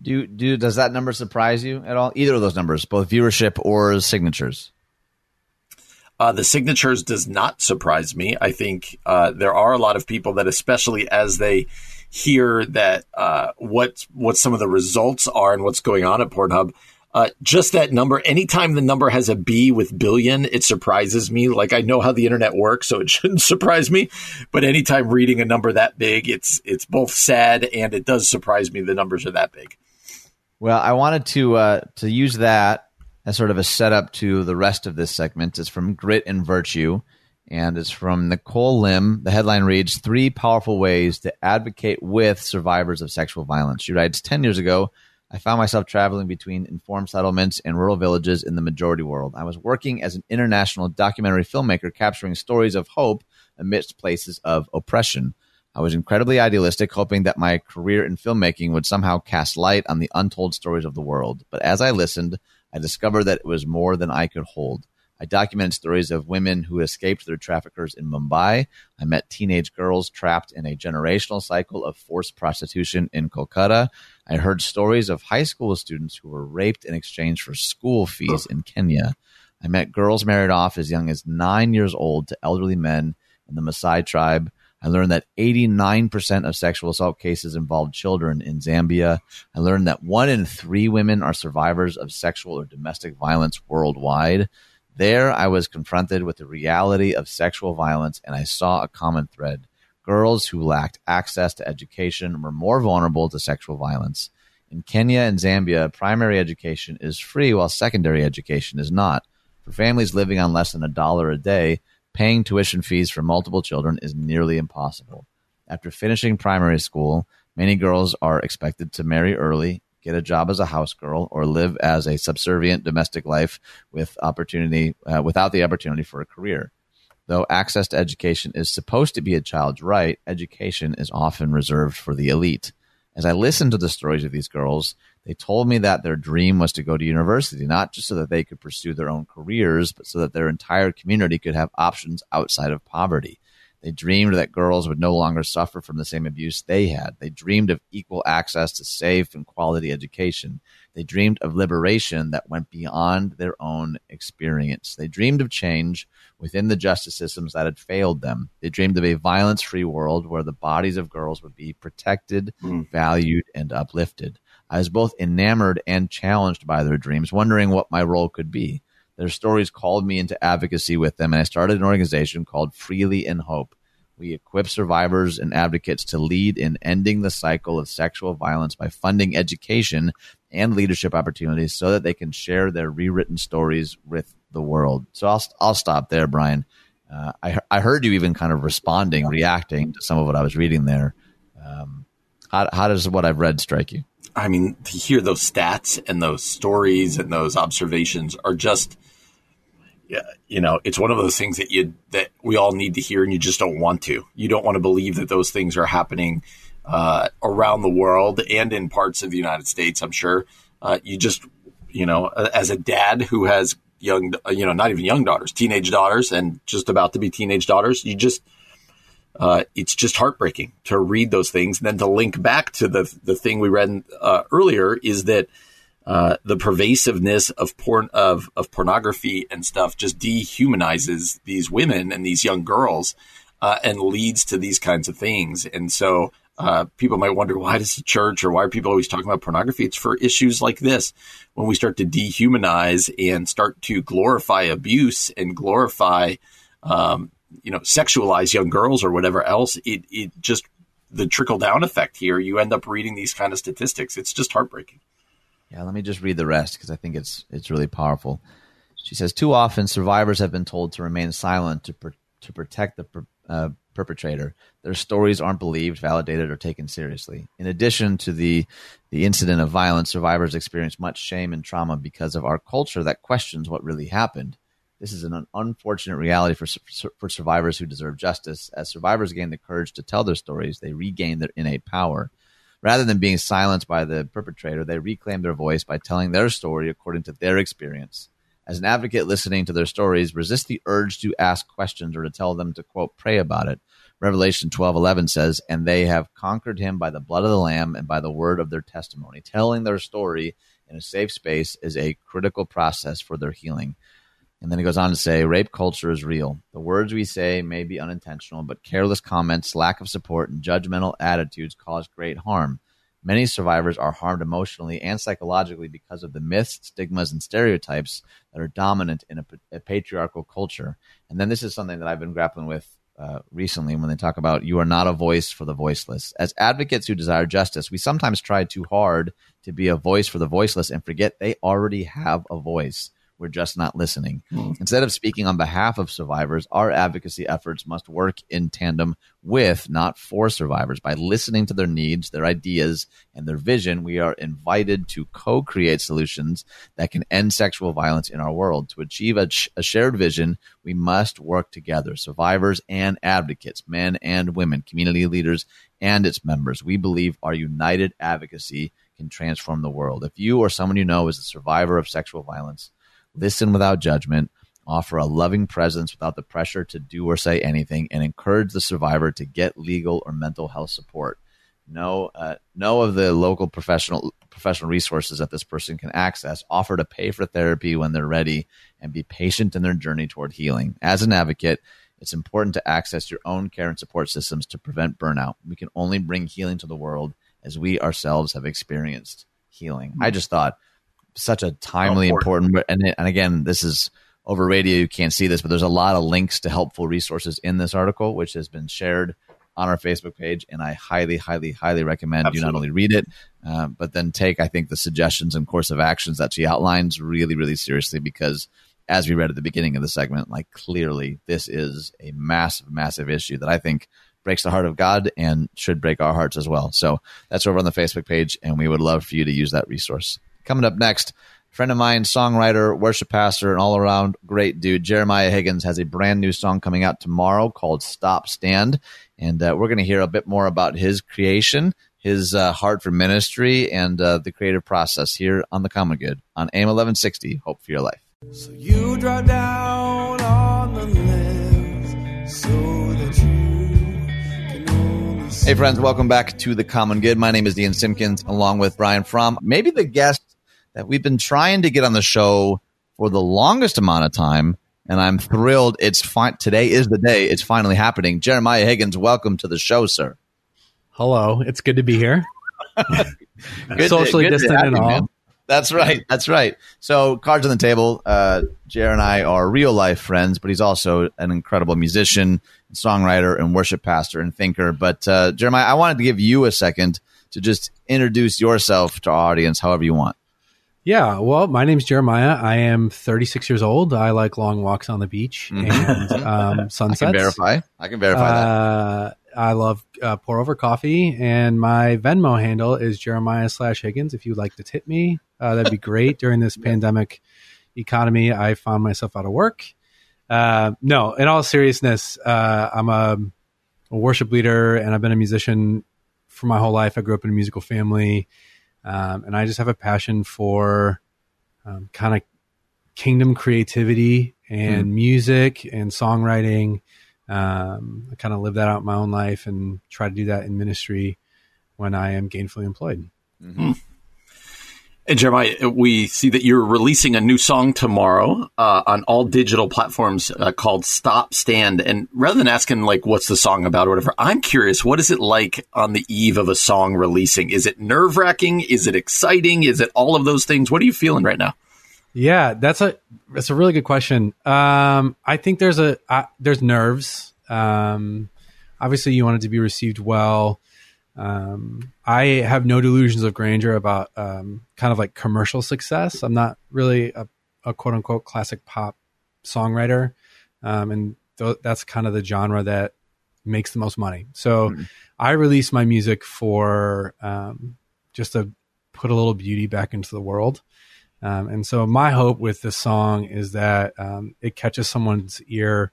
Do do does that number surprise you at all? Either of those numbers, both viewership or signatures. Uh, the signatures does not surprise me. I think uh, there are a lot of people that, especially as they hear that uh, what what some of the results are and what's going on at Pornhub, uh, just that number. Anytime the number has a B with billion, it surprises me. Like I know how the internet works, so it shouldn't surprise me. But anytime reading a number that big, it's it's both sad and it does surprise me. The numbers are that big. Well, I wanted to uh, to use that as sort of a setup to the rest of this segment. It's from Grit and Virtue, and it's from Nicole Lim. The headline reads Three Powerful Ways to Advocate with Survivors of Sexual Violence. She writes 10 years ago, I found myself traveling between informed settlements and rural villages in the majority world. I was working as an international documentary filmmaker capturing stories of hope amidst places of oppression. I was incredibly idealistic, hoping that my career in filmmaking would somehow cast light on the untold stories of the world. But as I listened, I discovered that it was more than I could hold. I documented stories of women who escaped their traffickers in Mumbai. I met teenage girls trapped in a generational cycle of forced prostitution in Kolkata. I heard stories of high school students who were raped in exchange for school fees in Kenya. I met girls married off as young as nine years old to elderly men in the Maasai tribe. I learned that 89% of sexual assault cases involve children in Zambia. I learned that one in three women are survivors of sexual or domestic violence worldwide. There, I was confronted with the reality of sexual violence, and I saw a common thread. Girls who lacked access to education were more vulnerable to sexual violence. In Kenya and Zambia, primary education is free while secondary education is not. For families living on less than a dollar a day, paying tuition fees for multiple children is nearly impossible. After finishing primary school, many girls are expected to marry early, get a job as a house girl, or live as a subservient domestic life with opportunity uh, without the opportunity for a career. Though access to education is supposed to be a child's right, education is often reserved for the elite. As I listened to the stories of these girls, they told me that their dream was to go to university, not just so that they could pursue their own careers, but so that their entire community could have options outside of poverty. They dreamed that girls would no longer suffer from the same abuse they had. They dreamed of equal access to safe and quality education. They dreamed of liberation that went beyond their own experience. They dreamed of change within the justice systems that had failed them. They dreamed of a violence free world where the bodies of girls would be protected, mm. valued, and uplifted. I was both enamored and challenged by their dreams, wondering what my role could be. Their stories called me into advocacy with them, and I started an organization called Freely in Hope. We equip survivors and advocates to lead in ending the cycle of sexual violence by funding education and leadership opportunities so that they can share their rewritten stories with the world. So I'll, I'll stop there, Brian. Uh, I, I heard you even kind of responding, reacting to some of what I was reading there. Um, how, how does what I've read strike you? I mean, to hear those stats and those stories and those observations are just you know, it's one of those things that you that we all need to hear, and you just don't want to. You don't want to believe that those things are happening uh, around the world and in parts of the United States. I'm sure uh, you just, you know, as a dad who has young, you know, not even young daughters, teenage daughters, and just about to be teenage daughters, you just. Uh, it's just heartbreaking to read those things, and then to link back to the the thing we read uh, earlier is that uh, the pervasiveness of porn of, of pornography and stuff just dehumanizes these women and these young girls uh, and leads to these kinds of things. And so uh, people might wonder why does the church or why are people always talking about pornography? It's for issues like this when we start to dehumanize and start to glorify abuse and glorify, um, you know, sexualize young girls or whatever else. It it just the trickle down effect here. You end up reading these kind of statistics. It's just heartbreaking. Yeah, let me just read the rest because I think it's it's really powerful. She says, too often survivors have been told to remain silent to pr- to protect the pr- uh, perpetrator. Their stories aren't believed, validated, or taken seriously. In addition to the the incident of violence, survivors experience much shame and trauma because of our culture that questions what really happened. This is an unfortunate reality for, for survivors who deserve justice. As survivors gain the courage to tell their stories, they regain their innate power. Rather than being silenced by the perpetrator, they reclaim their voice by telling their story according to their experience. As an advocate listening to their stories, resist the urge to ask questions or to tell them to quote pray about it. Revelation 12:11 says, "And they have conquered him by the blood of the lamb and by the word of their testimony." Telling their story in a safe space is a critical process for their healing. And then he goes on to say, rape culture is real. The words we say may be unintentional, but careless comments, lack of support, and judgmental attitudes cause great harm. Many survivors are harmed emotionally and psychologically because of the myths, stigmas, and stereotypes that are dominant in a, a patriarchal culture. And then this is something that I've been grappling with uh, recently when they talk about you are not a voice for the voiceless. As advocates who desire justice, we sometimes try too hard to be a voice for the voiceless and forget they already have a voice. We're just not listening. Mm. Instead of speaking on behalf of survivors, our advocacy efforts must work in tandem with, not for survivors. By listening to their needs, their ideas, and their vision, we are invited to co create solutions that can end sexual violence in our world. To achieve a, sh- a shared vision, we must work together, survivors and advocates, men and women, community leaders and its members. We believe our united advocacy can transform the world. If you or someone you know is a survivor of sexual violence, listen without judgment, offer a loving presence without the pressure to do or say anything, and encourage the survivor to get legal or mental health support. Know, uh, know of the local professional professional resources that this person can access. Offer to pay for therapy when they're ready, and be patient in their journey toward healing. As an advocate, it's important to access your own care and support systems to prevent burnout. We can only bring healing to the world as we ourselves have experienced healing. I just thought such a timely, important. important, and and again, this is over radio. You can't see this, but there's a lot of links to helpful resources in this article, which has been shared on our Facebook page, and I highly, highly, highly recommend Absolutely. you not only read it, uh, but then take, I think, the suggestions and course of actions that she outlines really, really seriously because. As we read at the beginning of the segment, like clearly this is a massive, massive issue that I think breaks the heart of God and should break our hearts as well. So that's over on the Facebook page, and we would love for you to use that resource. Coming up next, friend of mine, songwriter, worship pastor, and all around great dude, Jeremiah Higgins has a brand new song coming out tomorrow called Stop Stand. And uh, we're going to hear a bit more about his creation, his uh, heart for ministry, and uh, the creative process here on The Common Good on AM 1160. Hope for your life. So you draw down on the lens so that you Hey, friends, welcome back to The Common Good. My name is Ian Simpkins, along with Brian Fromm. Maybe the guest that we've been trying to get on the show for the longest amount of time. And I'm thrilled. It's fine. Today is the day. It's finally happening. Jeremiah Higgins, welcome to the show, sir. Hello. It's good to be here. Socially distant and all. That's right. That's right. So, cards on the table. Uh, Jer and I are real life friends, but he's also an incredible musician, songwriter, and worship pastor and thinker. But uh, Jeremiah, I wanted to give you a second to just introduce yourself to our audience, however you want. Yeah, well, my name's Jeremiah. I am 36 years old. I like long walks on the beach mm-hmm. and um, sunsets. I can verify. I can verify uh, that. I love uh, pour over coffee, and my Venmo handle is Jeremiah slash Higgins. If you'd like to tip me, uh, that'd be great. During this pandemic economy, I found myself out of work. Uh, no, in all seriousness, uh, I'm a, a worship leader, and I've been a musician for my whole life. I grew up in a musical family. Um, and I just have a passion for um, kind of kingdom creativity and mm. music and songwriting. Um, I kind of live that out in my own life and try to do that in ministry when I am gainfully employed. Mm-hmm. And Jeremiah, we see that you're releasing a new song tomorrow uh, on all digital platforms uh, called "Stop Stand." And rather than asking like what's the song about or whatever, I'm curious, what is it like on the eve of a song releasing? Is it nerve wracking? Is it exciting? Is it all of those things? What are you feeling right now? Yeah, that's a that's a really good question. Um, I think there's a uh, there's nerves. Um, obviously, you want it to be received well. Um, I have no delusions of grandeur about um, kind of like commercial success. I'm not really a, a quote unquote classic pop songwriter, um, and th- that's kind of the genre that makes the most money. So mm-hmm. I release my music for um, just to put a little beauty back into the world. Um, and so my hope with this song is that um, it catches someone's ear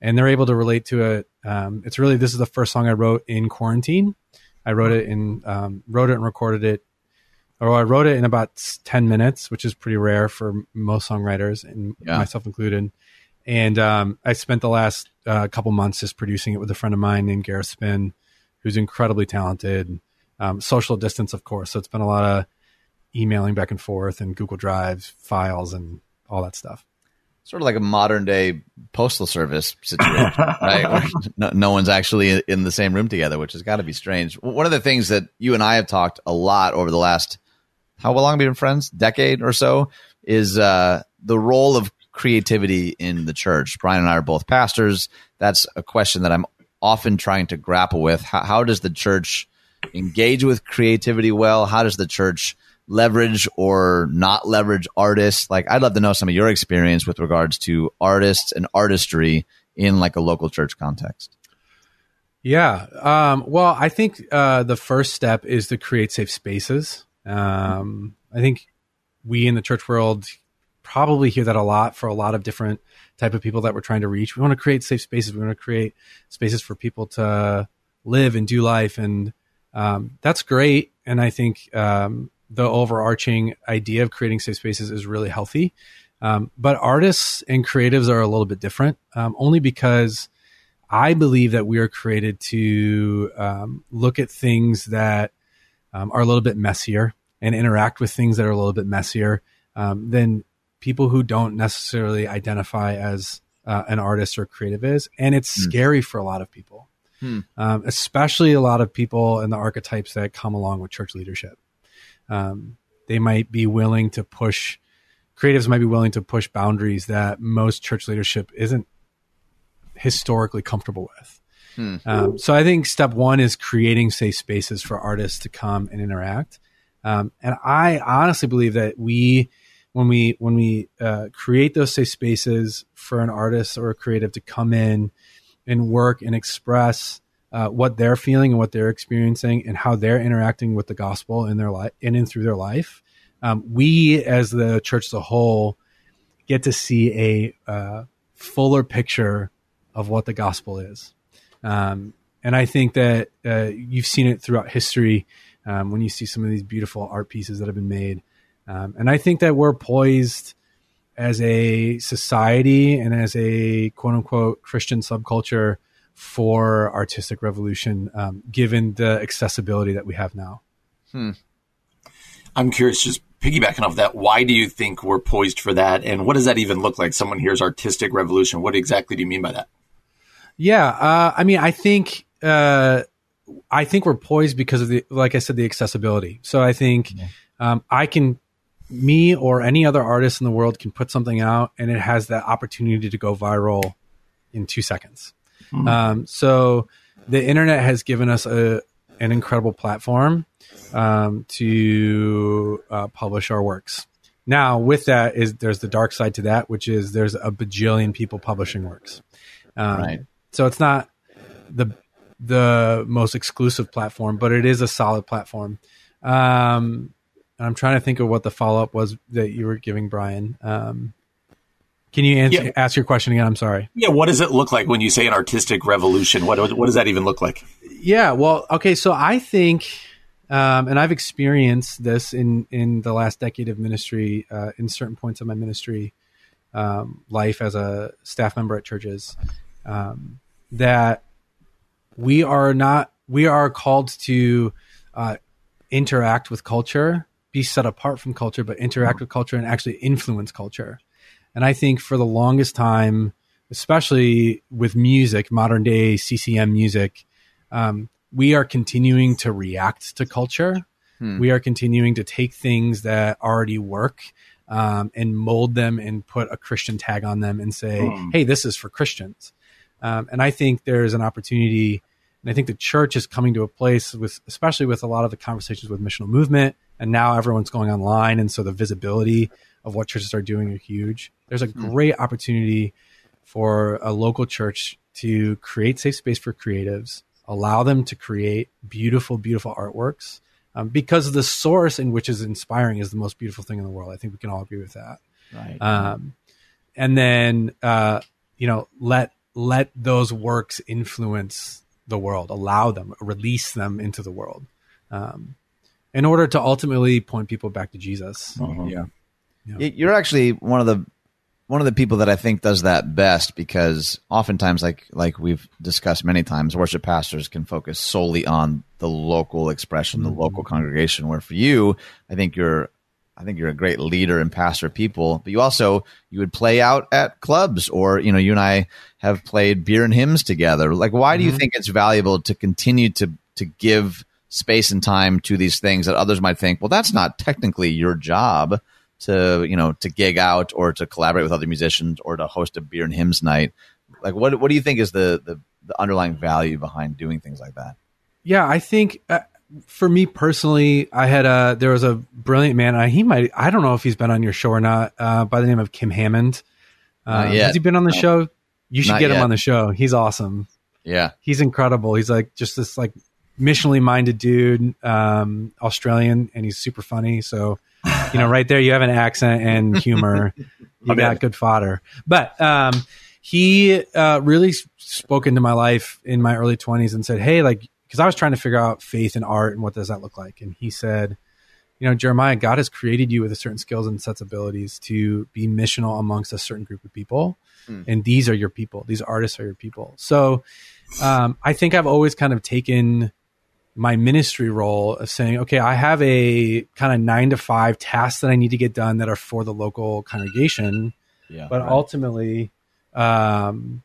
and they're able to relate to it. Um, it's really this is the first song I wrote in quarantine. I wrote it in um, wrote it and recorded it, or I wrote it in about ten minutes, which is pretty rare for most songwriters, and yeah. myself included. And um, I spent the last uh, couple months just producing it with a friend of mine named Gareth Spin, who's incredibly talented. Um, social distance, of course. So it's been a lot of emailing back and forth and Google Drive files and all that stuff. Sort of like a modern day postal service situation, right? No, no, one's actually in the same room together, which has got to be strange. One of the things that you and I have talked a lot over the last, how long have we been friends? Decade or so, is uh, the role of creativity in the church. Brian and I are both pastors. That's a question that I'm often trying to grapple with. How, how does the church engage with creativity well? How does the church leverage or not leverage artists? Like, I'd love to know some of your experience with regards to artists and artistry in like a local church context. Yeah. Um, well, I think uh, the first step is to create safe spaces. Um, I think we in the church world probably hear that a lot for a lot of different type of people that we're trying to reach. We want to create safe spaces. We want to create spaces for people to live and do life, and um, that's great. And I think um, the overarching idea of creating safe spaces is really healthy. Um, but artists and creatives are a little bit different, um, only because I believe that we are created to um, look at things that um, are a little bit messier and interact with things that are a little bit messier um, than people who don't necessarily identify as uh, an artist or creative is. And it's mm. scary for a lot of people, hmm. Um, especially a lot of people and the archetypes that come along with church leadership. Um, they might be willing to push creatives might be willing to push boundaries that most church leadership isn't historically comfortable with. Hmm. Um, so I think step one is creating safe spaces for artists to come and interact. Um, and I honestly believe that we, when we when we uh, create those safe spaces for an artist or a creative to come in and work and express uh, what they're feeling and what they're experiencing and how they're interacting with the gospel in their life in and through their life. Um, we, as the church as a whole, get to see a uh, fuller picture of what the gospel is. Um, and I think that uh, you've seen it throughout history um, when you see some of these beautiful art pieces that have been made. Um, and I think that we're poised as a society and as a quote unquote Christian subculture for artistic revolution, um, given the accessibility that we have now. Hmm. I'm curious, just piggybacking off that, why do you think we're poised for that? And what does that even look like? Someone hears artistic revolution. What exactly do you mean by that? Yeah. Uh, I mean, I think, uh, I think we're poised because of the, like I said, the accessibility. So I think, um, I can, me or any other artist in the world can put something out and it has that opportunity to go viral in two seconds. Mm-hmm. Um, so the internet has given us a, an incredible platform um, to uh, publish our works. Now, with that is there's the dark side to that, which is there's a bajillion people publishing works. Um, right. So it's not the the most exclusive platform, but it is a solid platform. Um, I'm trying to think of what the follow up was that you were giving Brian. Um, can you answer, yeah. ask your question again? I'm sorry. Yeah, what does it look like when you say an artistic revolution? What what does that even look like? Yeah, well, okay, so I think, um, and I've experienced this in in the last decade of ministry, uh, in certain points of my ministry um, life as a staff member at churches, um, that we are not we are called to uh, interact with culture, be set apart from culture, but interact with culture and actually influence culture. And I think for the longest time, especially with music, modern day CCM music, um, we are continuing to react to culture. Hmm. We are continuing to take things that already work um, and mold them and put a Christian tag on them and say, hmm. hey, this is for Christians. Um, and I think there's an opportunity, and I think the church is coming to a place with, especially with a lot of the conversations with missional movement, and now everyone's going online, and so the visibility of what churches are doing are huge. There's a hmm. great opportunity for a local church to create safe space for creatives, allow them to create beautiful, beautiful artworks. Um, because the source in which is inspiring is the most beautiful thing in the world. I think we can all agree with that. Right. Um, and then uh, you know let let those works influence the world, allow them, release them into the world, um, in order to ultimately point people back to Jesus. Uh-huh. yeah. Yeah. You're actually one of the one of the people that I think does that best because oftentimes, like like we've discussed many times, worship pastors can focus solely on the local expression, the local congregation. Where for you, I think you're I think you're a great leader and pastor of people, but you also you would play out at clubs or you know you and I have played beer and hymns together. Like, why do you think it's valuable to continue to to give space and time to these things that others might think, well, that's not technically your job to you know to gig out or to collaborate with other musicians or to host a beer and hymns night. Like, what what do you think is the the, the underlying value behind doing things like that? Yeah, I think uh, for me personally, I had a there was a brilliant man. I, he might I don't know if he's been on your show or not. Uh, by the name of Kim Hammond. Uh, has he been on the show? You should Not get him yet. on the show. He's awesome. Yeah, He's incredible. He's like just this like missionally minded dude, um, Australian, and he's super funny. So you know, right there, you have an accent and humor. you Okay. got good fodder. But um, he uh, really spoke into my life in my early 20s and said, Hey, like, because I was trying to figure out faith and art and what does that look like. And he said, You know, Jeremiah, God has created you with a certain skills and sets abilities to be missional amongst a certain group of people. Hmm. And these are your people. These artists are your people. So um, I think I've always kind of taken my ministry role of saying, okay, I have a kind of nine to five tasks that I need to get done that are for the local congregation, yeah. but ultimately, um,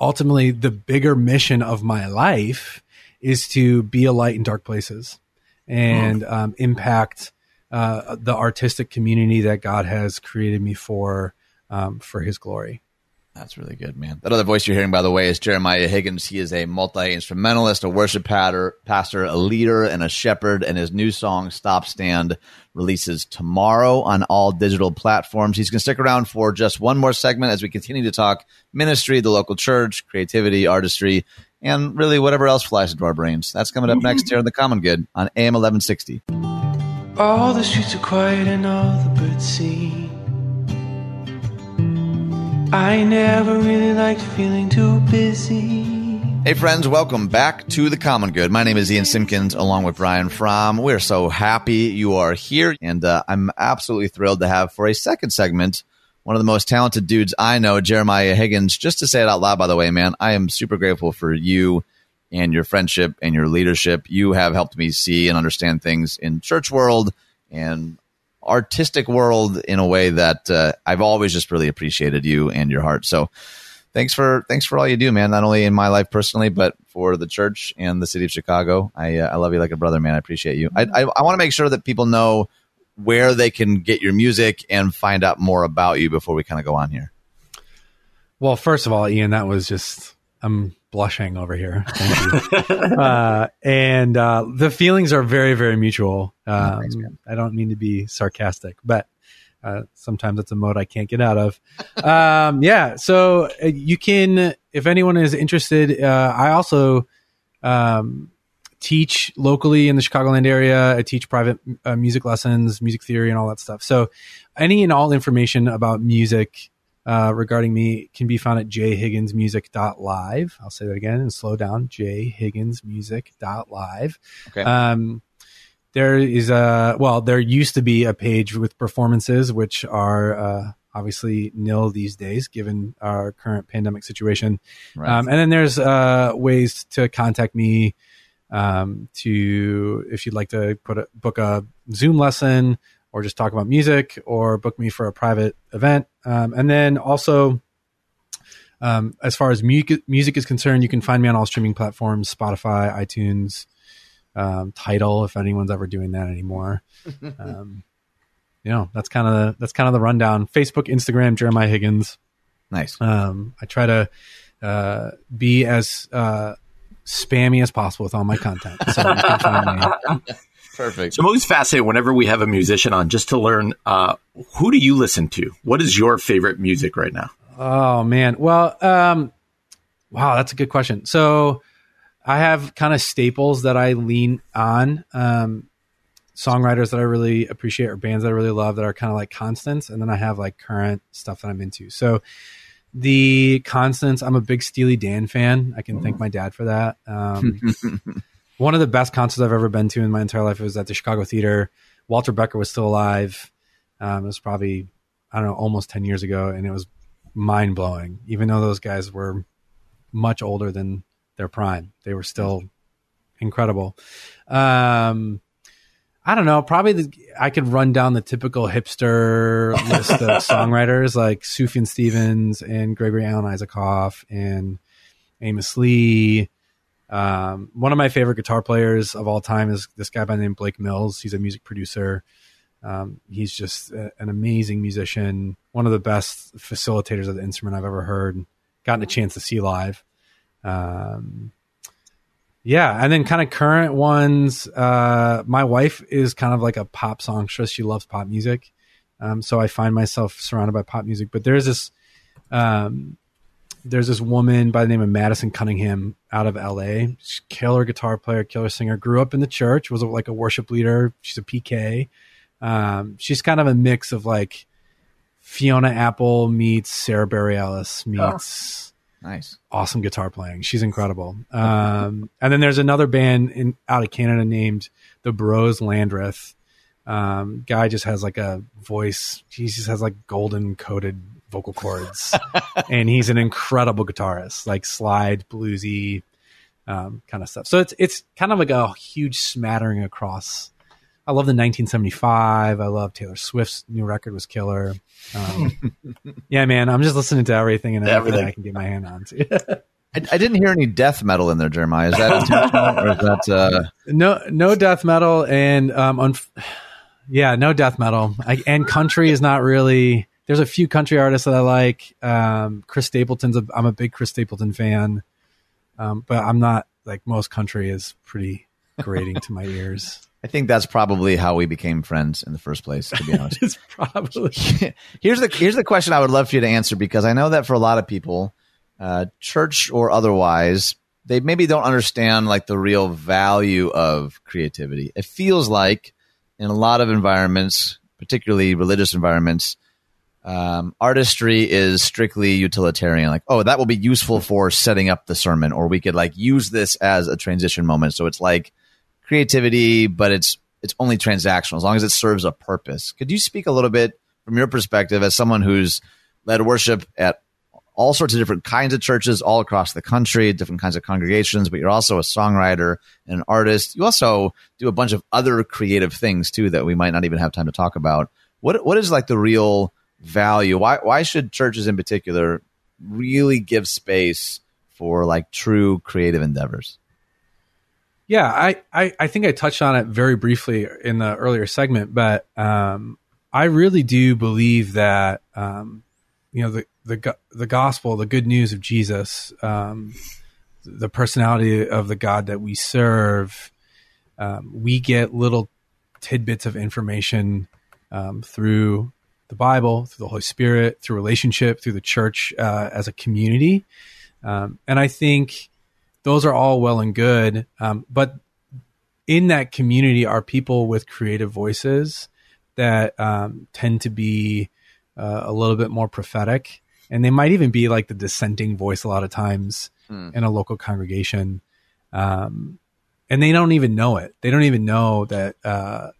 ultimately, the bigger mission of my life is to be a light in dark places and um, impact uh, the artistic community that God has created me for um, for His glory. That's really good, man. That other voice you're hearing, by the way, is Jeremiah Higgins. He is a multi instrumentalist, a worship patter, pastor, a leader, and a shepherd. And his new song, Stop Stand, releases tomorrow on all digital platforms. He's going to stick around for just one more segment as we continue to talk ministry, the local church, creativity, artistry, and really whatever else flies into our brains. That's coming up next here on The Common Good on AM 1160. All the streets are quiet and all the birds sing. I never really liked feeling too busy. Hey, friends, welcome back to The Common Good. My name is Ian Simpkins, along with Brian Fromm. We're so happy you are here, and uh, I'm absolutely thrilled to have for a second segment one of the most talented dudes I know, Jeremiah Higgins. Just to say it out loud, by the way, man, I am super grateful for you and your friendship and your leadership. You have helped me see and understand things in church world and artistic world in a way that uh, I've always just really appreciated you and your heart. So thanks for thanks for all you do, man. Not only in my life personally, but for the church and the city of Chicago. I uh, I love you like a brother, man. I appreciate you. I I, I want to make sure that people know where they can get your music and find out more about you before we kind of go on here. Well, first of all, Ian, that was just I'm blushing over here. Thank you. uh, and uh, the feelings are very, very mutual. Um, thanks. I don't mean to be sarcastic, but uh, sometimes it's a mode I can't get out of. Um, yeah, so uh, you can, if anyone is interested, uh, I also um, teach locally in the Chicagoland area. I teach private uh, music lessons, music theory, and all that stuff. So, any and all information about music uh, regarding me can be found at jhigginsmusic.live. I'll say that again and slow down jhigginsmusic.live. Okay. Um, there is a, well, there used to be a page with performances, which are uh, obviously nil these days given our current pandemic situation. right. Um, and then there's uh, ways to contact me um, to if you'd like to put a, book a Zoom lesson or just talk about music or book me for a private event. Um, and then also, um, as far as music, music is concerned, you can find me on all streaming platforms: Spotify, iTunes, um, Tidal. If anyone's ever doing that anymore, um, you know that's kind of the, that's kind of the rundown. Facebook, Instagram, Jeremiah Higgins. nice. Um, I try to uh, be as uh, spammy as possible with all my content. So you can find me. Perfect. So I'm always fascinated whenever we have a musician on just to learn uh, who do you listen to? What is your favorite music right now? Oh man. Well, um, wow, that's a good question. So I have kind of staples that I lean on. Um, songwriters that I really appreciate or bands that I really love that are kind of like constants. And then I have like current stuff that I'm into. So the constants, I'm a big Steely Dan fan. I can thank my dad for that. Um, one of the best concerts I've ever been to in my entire life was at the Chicago Theater. Walter Becker was still alive. Um, it was probably, I don't know, almost 10 years ago. And it was mind blowing, even though those guys were much older than their prime. They were still incredible. Um, I don't know. Probably the, I could run down the typical hipster list of songwriters like Sufjan Stevens and Gregory Alan Isakov and Amos Lee. Um, one of my favorite guitar players of all time is this guy by the name Blake Mills. He's a music producer. Um, he's just a, an amazing musician, one of the best facilitators of the instrument I've ever heard. Gotten a chance to see live. Um, yeah, and then kind of current ones. Uh, my wife is kind of like a pop songstress. She loves pop music, um, so I find myself surrounded by pop music. But there's this, um, there's this woman by the name of Madison Cunningham out of L.A. She's killer guitar player, killer singer. Grew up in the church, was like a worship leader. She's a PK. Um, she's kind of a mix of like Fiona Apple meets Sara Bareilles meets. Oh Nice. Awesome guitar playing. She's incredible. Um, and then there's another band in out of Canada named the Bros Landreth. Um, guy just has like a voice. He just has like golden coated vocal cords, and he's an incredible guitarist, like slide, bluesy, um, kind of stuff. So it's it's kind of like a huge smattering across I love the 1975. I love Taylor Swift's new record was killer. Um, yeah, man, I'm just listening to everything and everything, everything. I can get my hand on. To. I, I, didn't hear any death metal in there, Jeremiah. Is that intentional or is that uh... no no death metal and um, unf- yeah, no death metal. I, and country is not really. There's a few country artists that I like. Um, Chris Stapleton's. A, I'm a big Chris Stapleton fan, um, but I'm not like most country is pretty grating to my ears. I think that's probably how we became friends in the first place. To be honest, it's probably here's the here's the question I would love for you to answer because I know that for a lot of people, uh, church or otherwise, they maybe don't understand like the real value of creativity. It feels like in a lot of environments, particularly religious environments, um, artistry is strictly utilitarian. Like, oh, that will be useful for setting up the sermon, or we could like use this as a transition moment. So it's like creativity, but it's it's only transactional as long as it serves a purpose. Could you speak a little bit from your perspective as someone who's led worship at all sorts of different kinds of churches all across the country, different kinds of congregations, but you're also a songwriter and an artist. You also do a bunch of other creative things too that we might not even have time to talk about. What what is like the real value? Why why should churches in particular really give space for like true creative endeavors? Yeah, I, I, I think I touched on it very briefly in the earlier segment, but um, I really do believe that um, you know the the the gospel, the good news of Jesus, um, the personality of the God that we serve, um, we get little tidbits of information um, through the Bible, through the Holy Spirit, through relationship, through the church uh, as a community, um, and I think those are all well and good. Um, but in that community are people with creative voices that um, tend to be uh, a little bit more prophetic. And they might even be like the dissenting voice a lot of times hmm. in a local congregation. Um, and they don't even know it. They don't even know that uh,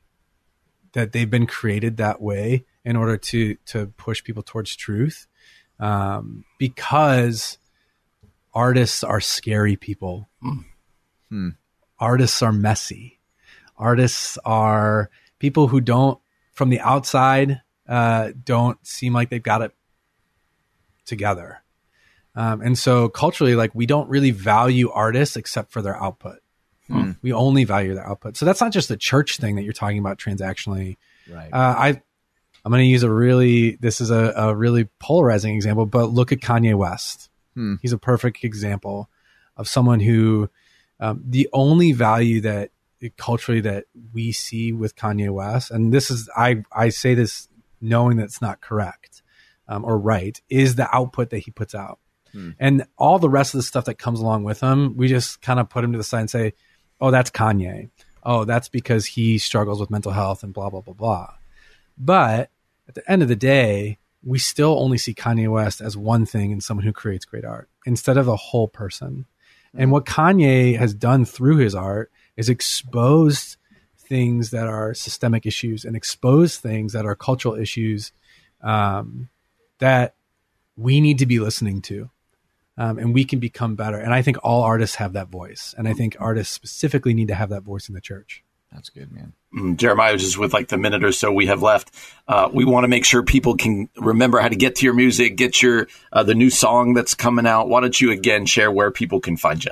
that they've been created that way in order to to push people towards truth. Um, because artists are scary people. Hmm. Artists are messy. Artists are people who don't, from the outside, uh, don't seem like they've got it together. Um, and so culturally, like we don't really value artists except for their output. Hmm. We only value their output. So that's not just the church thing that you're talking about transactionally. Right. Uh, I, I'm going to use a really, this is a, a really polarizing example, but look at Kanye West. Hmm. He's a perfect example of someone who um, the only value that culturally that we see with Kanye West, and this is I I say this knowing that it's not correct. um, or right, is the output that he puts out. Hmm. And all the rest of the stuff that comes along with him, we just kind of put him to the side and say, oh, that's Kanye. Oh, that's because he struggles with mental health and blah, blah, blah, blah. But at the end of the day, we still only see Kanye West as one thing and someone who creates great art instead of the whole person. And hmm. what Kanye has done through his art is exposed things that are systemic issues and expose things that are cultural issues um, that we need to be listening to. Um, and we can become better. And I think all artists have that voice. And I think artists specifically need to have that voice in the church. That's good, man. Mm, Jeremiah, just with like the minute or so we have left, uh, we want to make sure people can remember how to get to your music, get your uh, the new song that's coming out. Why don't you again share where people can find you?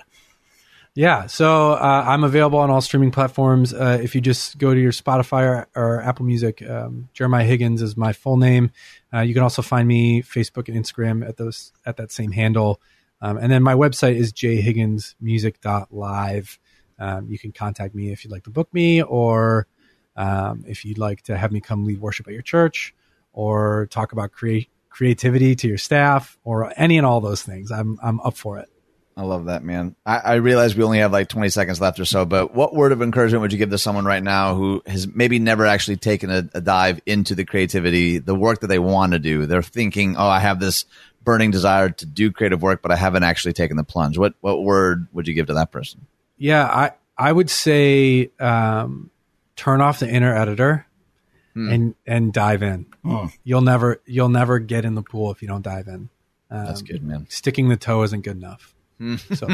Yeah, so uh, I'm available on all streaming platforms. Uh, if you just go to your Spotify or, or Apple Music, um, Jeremiah Higgins is my full name. Uh, you can also find me Facebook and Instagram at those at that same handle. Um, and then my website is jhigginsmusic.live. Um, you can contact me if you'd like to book me, or um, if you'd like to have me come lead worship at your church, or talk about creativity to your staff, or any and all those things. I'm I'm up for it. I love that, man. I, I, realize we only have like 20 seconds left or so, but what word of encouragement would you give to someone right now who has maybe never actually taken a, a dive into the creativity, the work that they want to do? They're thinking, oh, I have this burning desire to do creative work, but I haven't actually taken the plunge. What what word would you give to that person? Yeah, I I would say um, turn off the inner editor hmm. and and dive in. Hmm. You'll never you'll never get in the pool if you don't dive in. Um, That's good, man. Sticking the toe isn't good enough. So.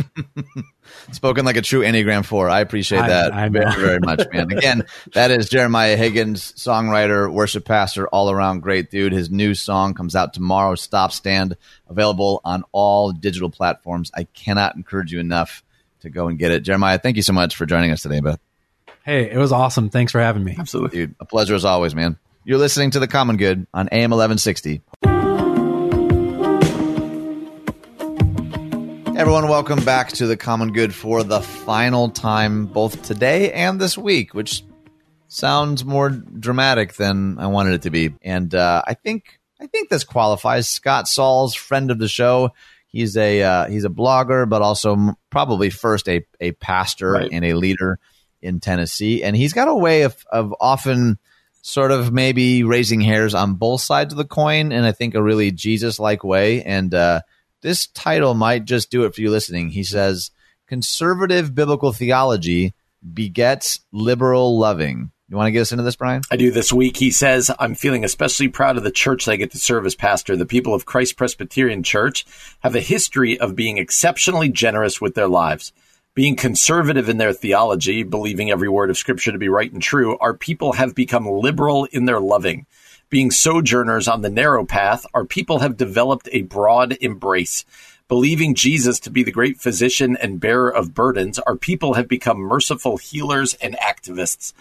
Spoken like a true Enneagram 4. I appreciate that I, I very, very much, man. Again, that is Jeremiah Higgins, songwriter, worship pastor, all around great dude. His new song comes out tomorrow, Stop Stand, available on all digital platforms. I cannot encourage you enough to go and get it. Jeremiah, thank you so much for joining us today, Beth. Hey, it was awesome. Thanks for having me. Absolutely. Dude, a pleasure as always, man. You're listening to The Common Good on AM 1160. Everyone, welcome back to the Common Good for the final time, both today and this week, which sounds more dramatic than I wanted it to be. And uh, I think I think this qualifies. Scott Sauls, friend of the show, he's a uh, he's a blogger, but also probably first a a pastor right. and a leader in Tennessee, and he's got a way of of often sort of maybe raising hairs on both sides of the coin, and I think a really Jesus like way, and. uh this title might just do it for you listening. He says, Conservative biblical theology begets liberal loving. You want to get us into this, Brian? I do this week. He says, I'm feeling especially proud of the church that I get to serve as pastor. The people of Christ Presbyterian Church have a history of being exceptionally generous with their lives. Being conservative in their theology, believing every word of Scripture to be right and true, our people have become liberal in their loving being sojourners on the narrow path, our people have developed a broad embrace. Believing Jesus to be the great physician and bearer of burdens, our people have become merciful healers and activists.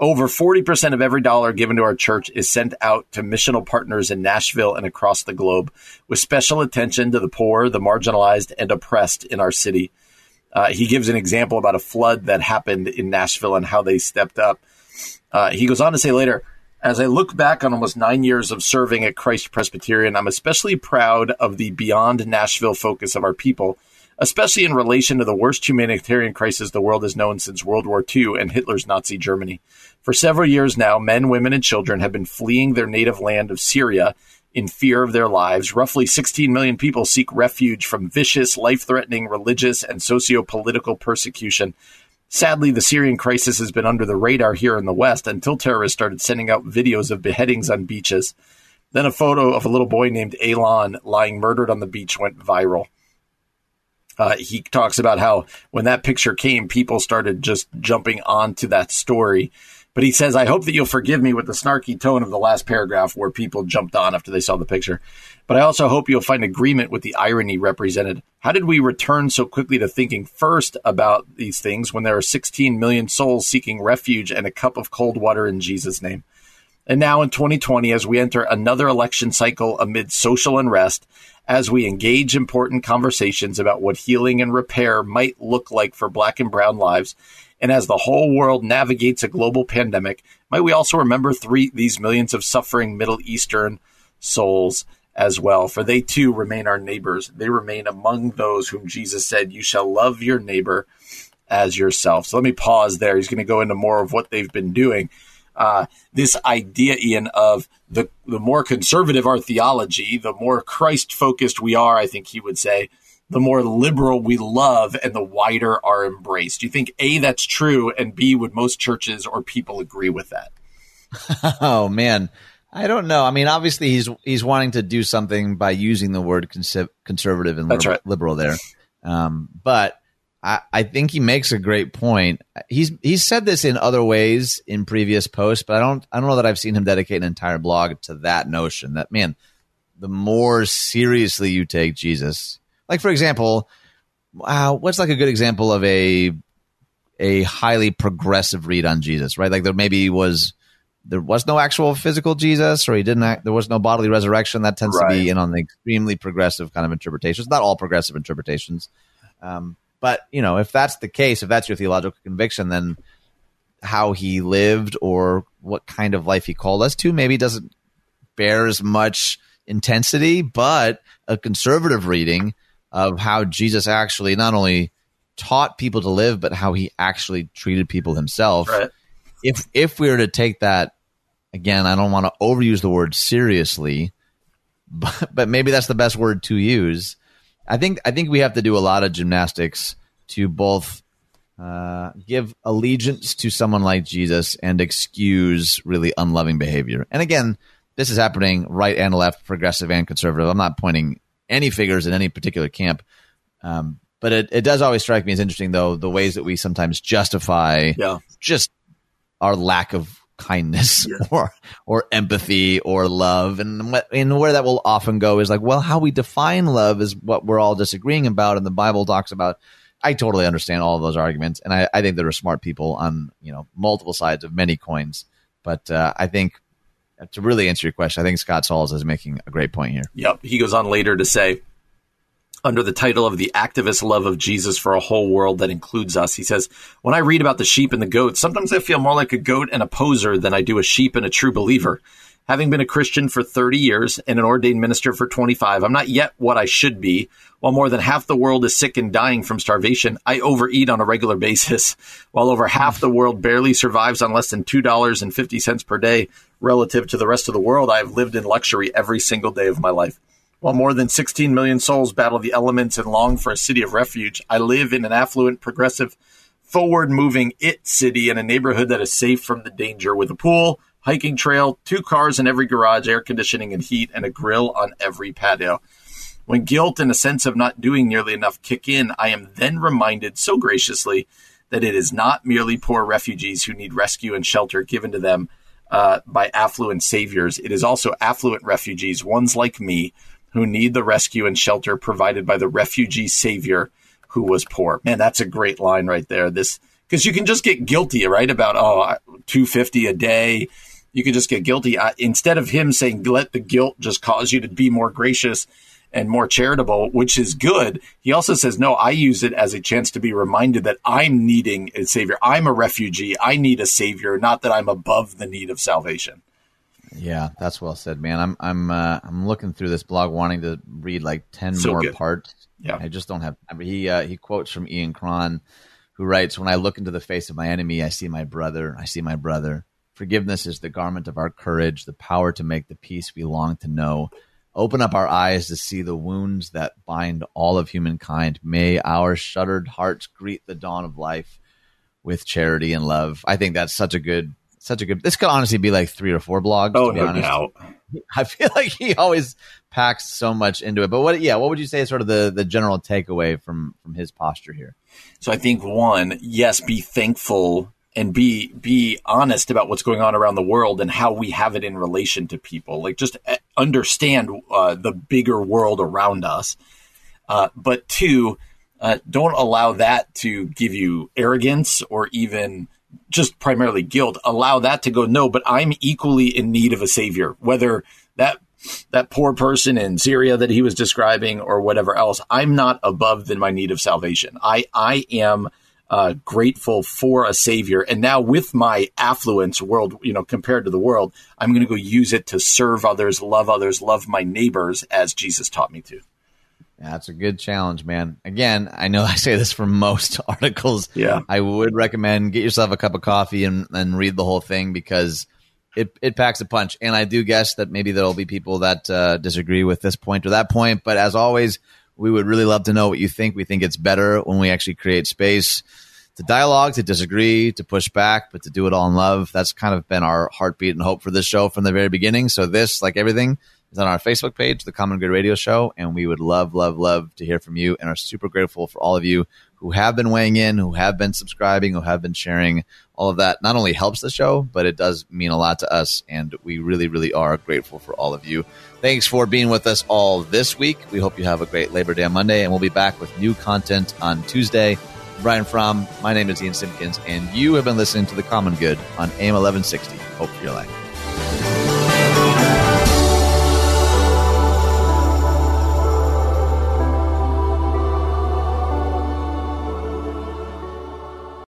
Over 40% of every dollar given to our church is sent out to missional partners in Nashville and across the globe, with special attention to the poor, the marginalized, and oppressed in our city. Uh, he gives an example about a flood that happened in Nashville and how they stepped up. Uh, he goes on to say later, as I look back on almost nine years of serving at Christ Presbyterian, I'm especially proud of the beyond Nashville focus of our people, especially in relation to the worst humanitarian crisis the world has known since World War II and Hitler's Nazi Germany. For several years now, men, women, and children have been fleeing their native land of Syria in fear of their lives. Roughly 16 million people seek refuge from vicious, life threatening religious and socio political persecution Sadly, the Syrian crisis has been under the radar here in the West until terrorists started sending out videos of beheadings on beaches. Then a photo of a little boy named Alon lying murdered on the beach went viral. Uh, he talks about how when that picture came, people started just jumping onto that story but he says, I hope that you'll forgive me with the snarky tone of the last paragraph where people jumped on after they saw the picture. But I also hope you'll find agreement with the irony represented. How did we return so quickly to thinking first about these things when there are 16 million souls seeking refuge and a cup of cold water in Jesus' name? And now in 2020, as we enter another election cycle amid social unrest, as we engage important conversations about what healing and repair might look like for black and brown lives, and as the whole world navigates a global pandemic, might we also remember three these millions of suffering Middle Eastern souls as well. For they too remain our neighbors. They remain among those whom Jesus said, You shall love your neighbor as yourself. So let me pause there. He's going to go into more of what they've been doing. Uh, this idea, Ian, of the, the more conservative our theology, the more Christ focused we are, I think he would say, the more liberal we love and the wider our embrace. Do you think A, that's true, and B, would most churches or people agree with that? oh, man. I don't know. I mean, obviously, he's he's wanting to do something by using the word conservative and That's right. liberal there. Um, but I, I think he makes a great point. He's he's said this in other ways in previous posts, but I don't I don't know that I've seen him dedicate an entire blog to that notion. That man, the more seriously you take Jesus, like for example, uh, what's like a good example of a a highly progressive read on Jesus, right? Like there maybe was there was no actual physical Jesus, or he didn't. Act, there was no bodily resurrection. That tends right. to be in on the extremely progressive kind of interpretations. Not all progressive interpretations, um, but you know, if that's the case, if that's your theological conviction, then how he lived or what kind of life he called us to maybe doesn't bear as much intensity, but a conservative reading of how Jesus actually not only taught people to live, but how he actually treated people himself. Right if if we were to take that again, I don't want to overuse the word seriously, but but maybe that's the best word to use. I think I think we have to do a lot of gymnastics to both uh, give allegiance to someone like Jesus and excuse really unloving behavior. And again, this is happening right and left, progressive and conservative. I'm not pointing any figures in any particular camp. Um, but it, it does always strike me as interesting, though, the ways that we sometimes justify yeah. just our lack of kindness yeah. or or empathy or love and what, and where that will often go is like well how we define love is what we're all disagreeing about and the bible talks about i totally understand all of those arguments and i, I think there are smart people on you know multiple sides of many coins but uh, i think to really answer your question i think scott sauls is making a great point here yep he goes on later to say under the title of the activist love of Jesus for a whole world that includes us. He says, When I read about the sheep and the goats, sometimes I feel more like a goat and a poser than I do a sheep and a true believer. Having been a Christian for 30 years and an ordained minister for 25, I'm not yet what I should be. While more than half the world is sick and dying from starvation, I overeat on a regular basis. While over half the world barely survives on less than $2.50 per day relative to the rest of the world, I have lived in luxury every single day of my life. While more than 16 million souls battle the elements and long for a city of refuge, I live in an affluent, progressive, forward moving it city in a neighborhood that is safe from the danger with a pool, hiking trail, two cars in every garage, air conditioning and heat, and a grill on every patio. When guilt and a sense of not doing nearly enough kick in, I am then reminded so graciously that it is not merely poor refugees who need rescue and shelter given to them uh, by affluent saviors. It is also affluent refugees, ones like me, who need the rescue and shelter provided by the refugee savior who was poor. Man, that's a great line right there. This because you can just get guilty, right? About oh, 250 a day. You can just get guilty. I, instead of him saying, let the guilt just cause you to be more gracious and more charitable, which is good. He also says, no, I use it as a chance to be reminded that I'm needing a savior. I'm a refugee. I need a savior, not that I'm above the need of salvation. Yeah, that's well said, man. I'm I'm uh, I'm looking through this blog, wanting to read like ten so more good. parts. Yeah, I just don't have. He uh, he quotes from Ian Cron, who writes, "When I look into the face of my enemy, I see my brother. I see my brother. Forgiveness is the garment of our courage, the power to make the peace we long to know. Open up our eyes to see the wounds that bind all of humankind. May our shuttered hearts greet the dawn of life with charity and love." I think that's such a good such a good. This could honestly be like three or four blogs. Oh, no honest. doubt. I feel like he always packs so much into it. But what? Yeah, what would you say is sort of the the general takeaway from from his posture here? So I think one, yes, be thankful and be be honest about what's going on around the world and how we have it in relation to people. Like just eh, understand uh, the bigger world around us. Uh, but two, uh, don't allow that to give you arrogance or even just primarily guilt, allow that to go, no, but I'm equally in need of a savior, whether that that poor person in Syria that he was describing or whatever else. I'm not above than my need of salvation. I I am uh, grateful for a savior. And now with my affluence world, you know, compared to the world, I'm going to go use it to serve others, love others, love my neighbors as Jesus taught me to. That's a good challenge, man. Again, I know I say this for most articles. Yeah. I would recommend get yourself a cup of coffee and, and read the whole thing because it, it packs a punch. And I do guess that maybe there'll be people that uh, disagree with this point or that point. But as always, we would really love to know what you think. We think it's better when we actually create space to dialogue, to disagree, to push back, but to do it all in love. That's kind of been our heartbeat and hope for this show from the very beginning. So this, like everything, is on our Facebook page, the Common Good Radio Show, and we would love, love, love to hear from you and are super grateful for all of you who have been weighing in, who have been subscribing, who have been sharing. All of that not only helps the show, but it does mean a lot to us, and we really, really are grateful for all of you. Thanks for being with us all this week. We hope you have a great Labor Day on Monday, and we'll be back with new content on Tuesday. Brian Fromm, my name is Ian Simpkins, and you have been listening to The Common Good on AM 1160. Hope for your life.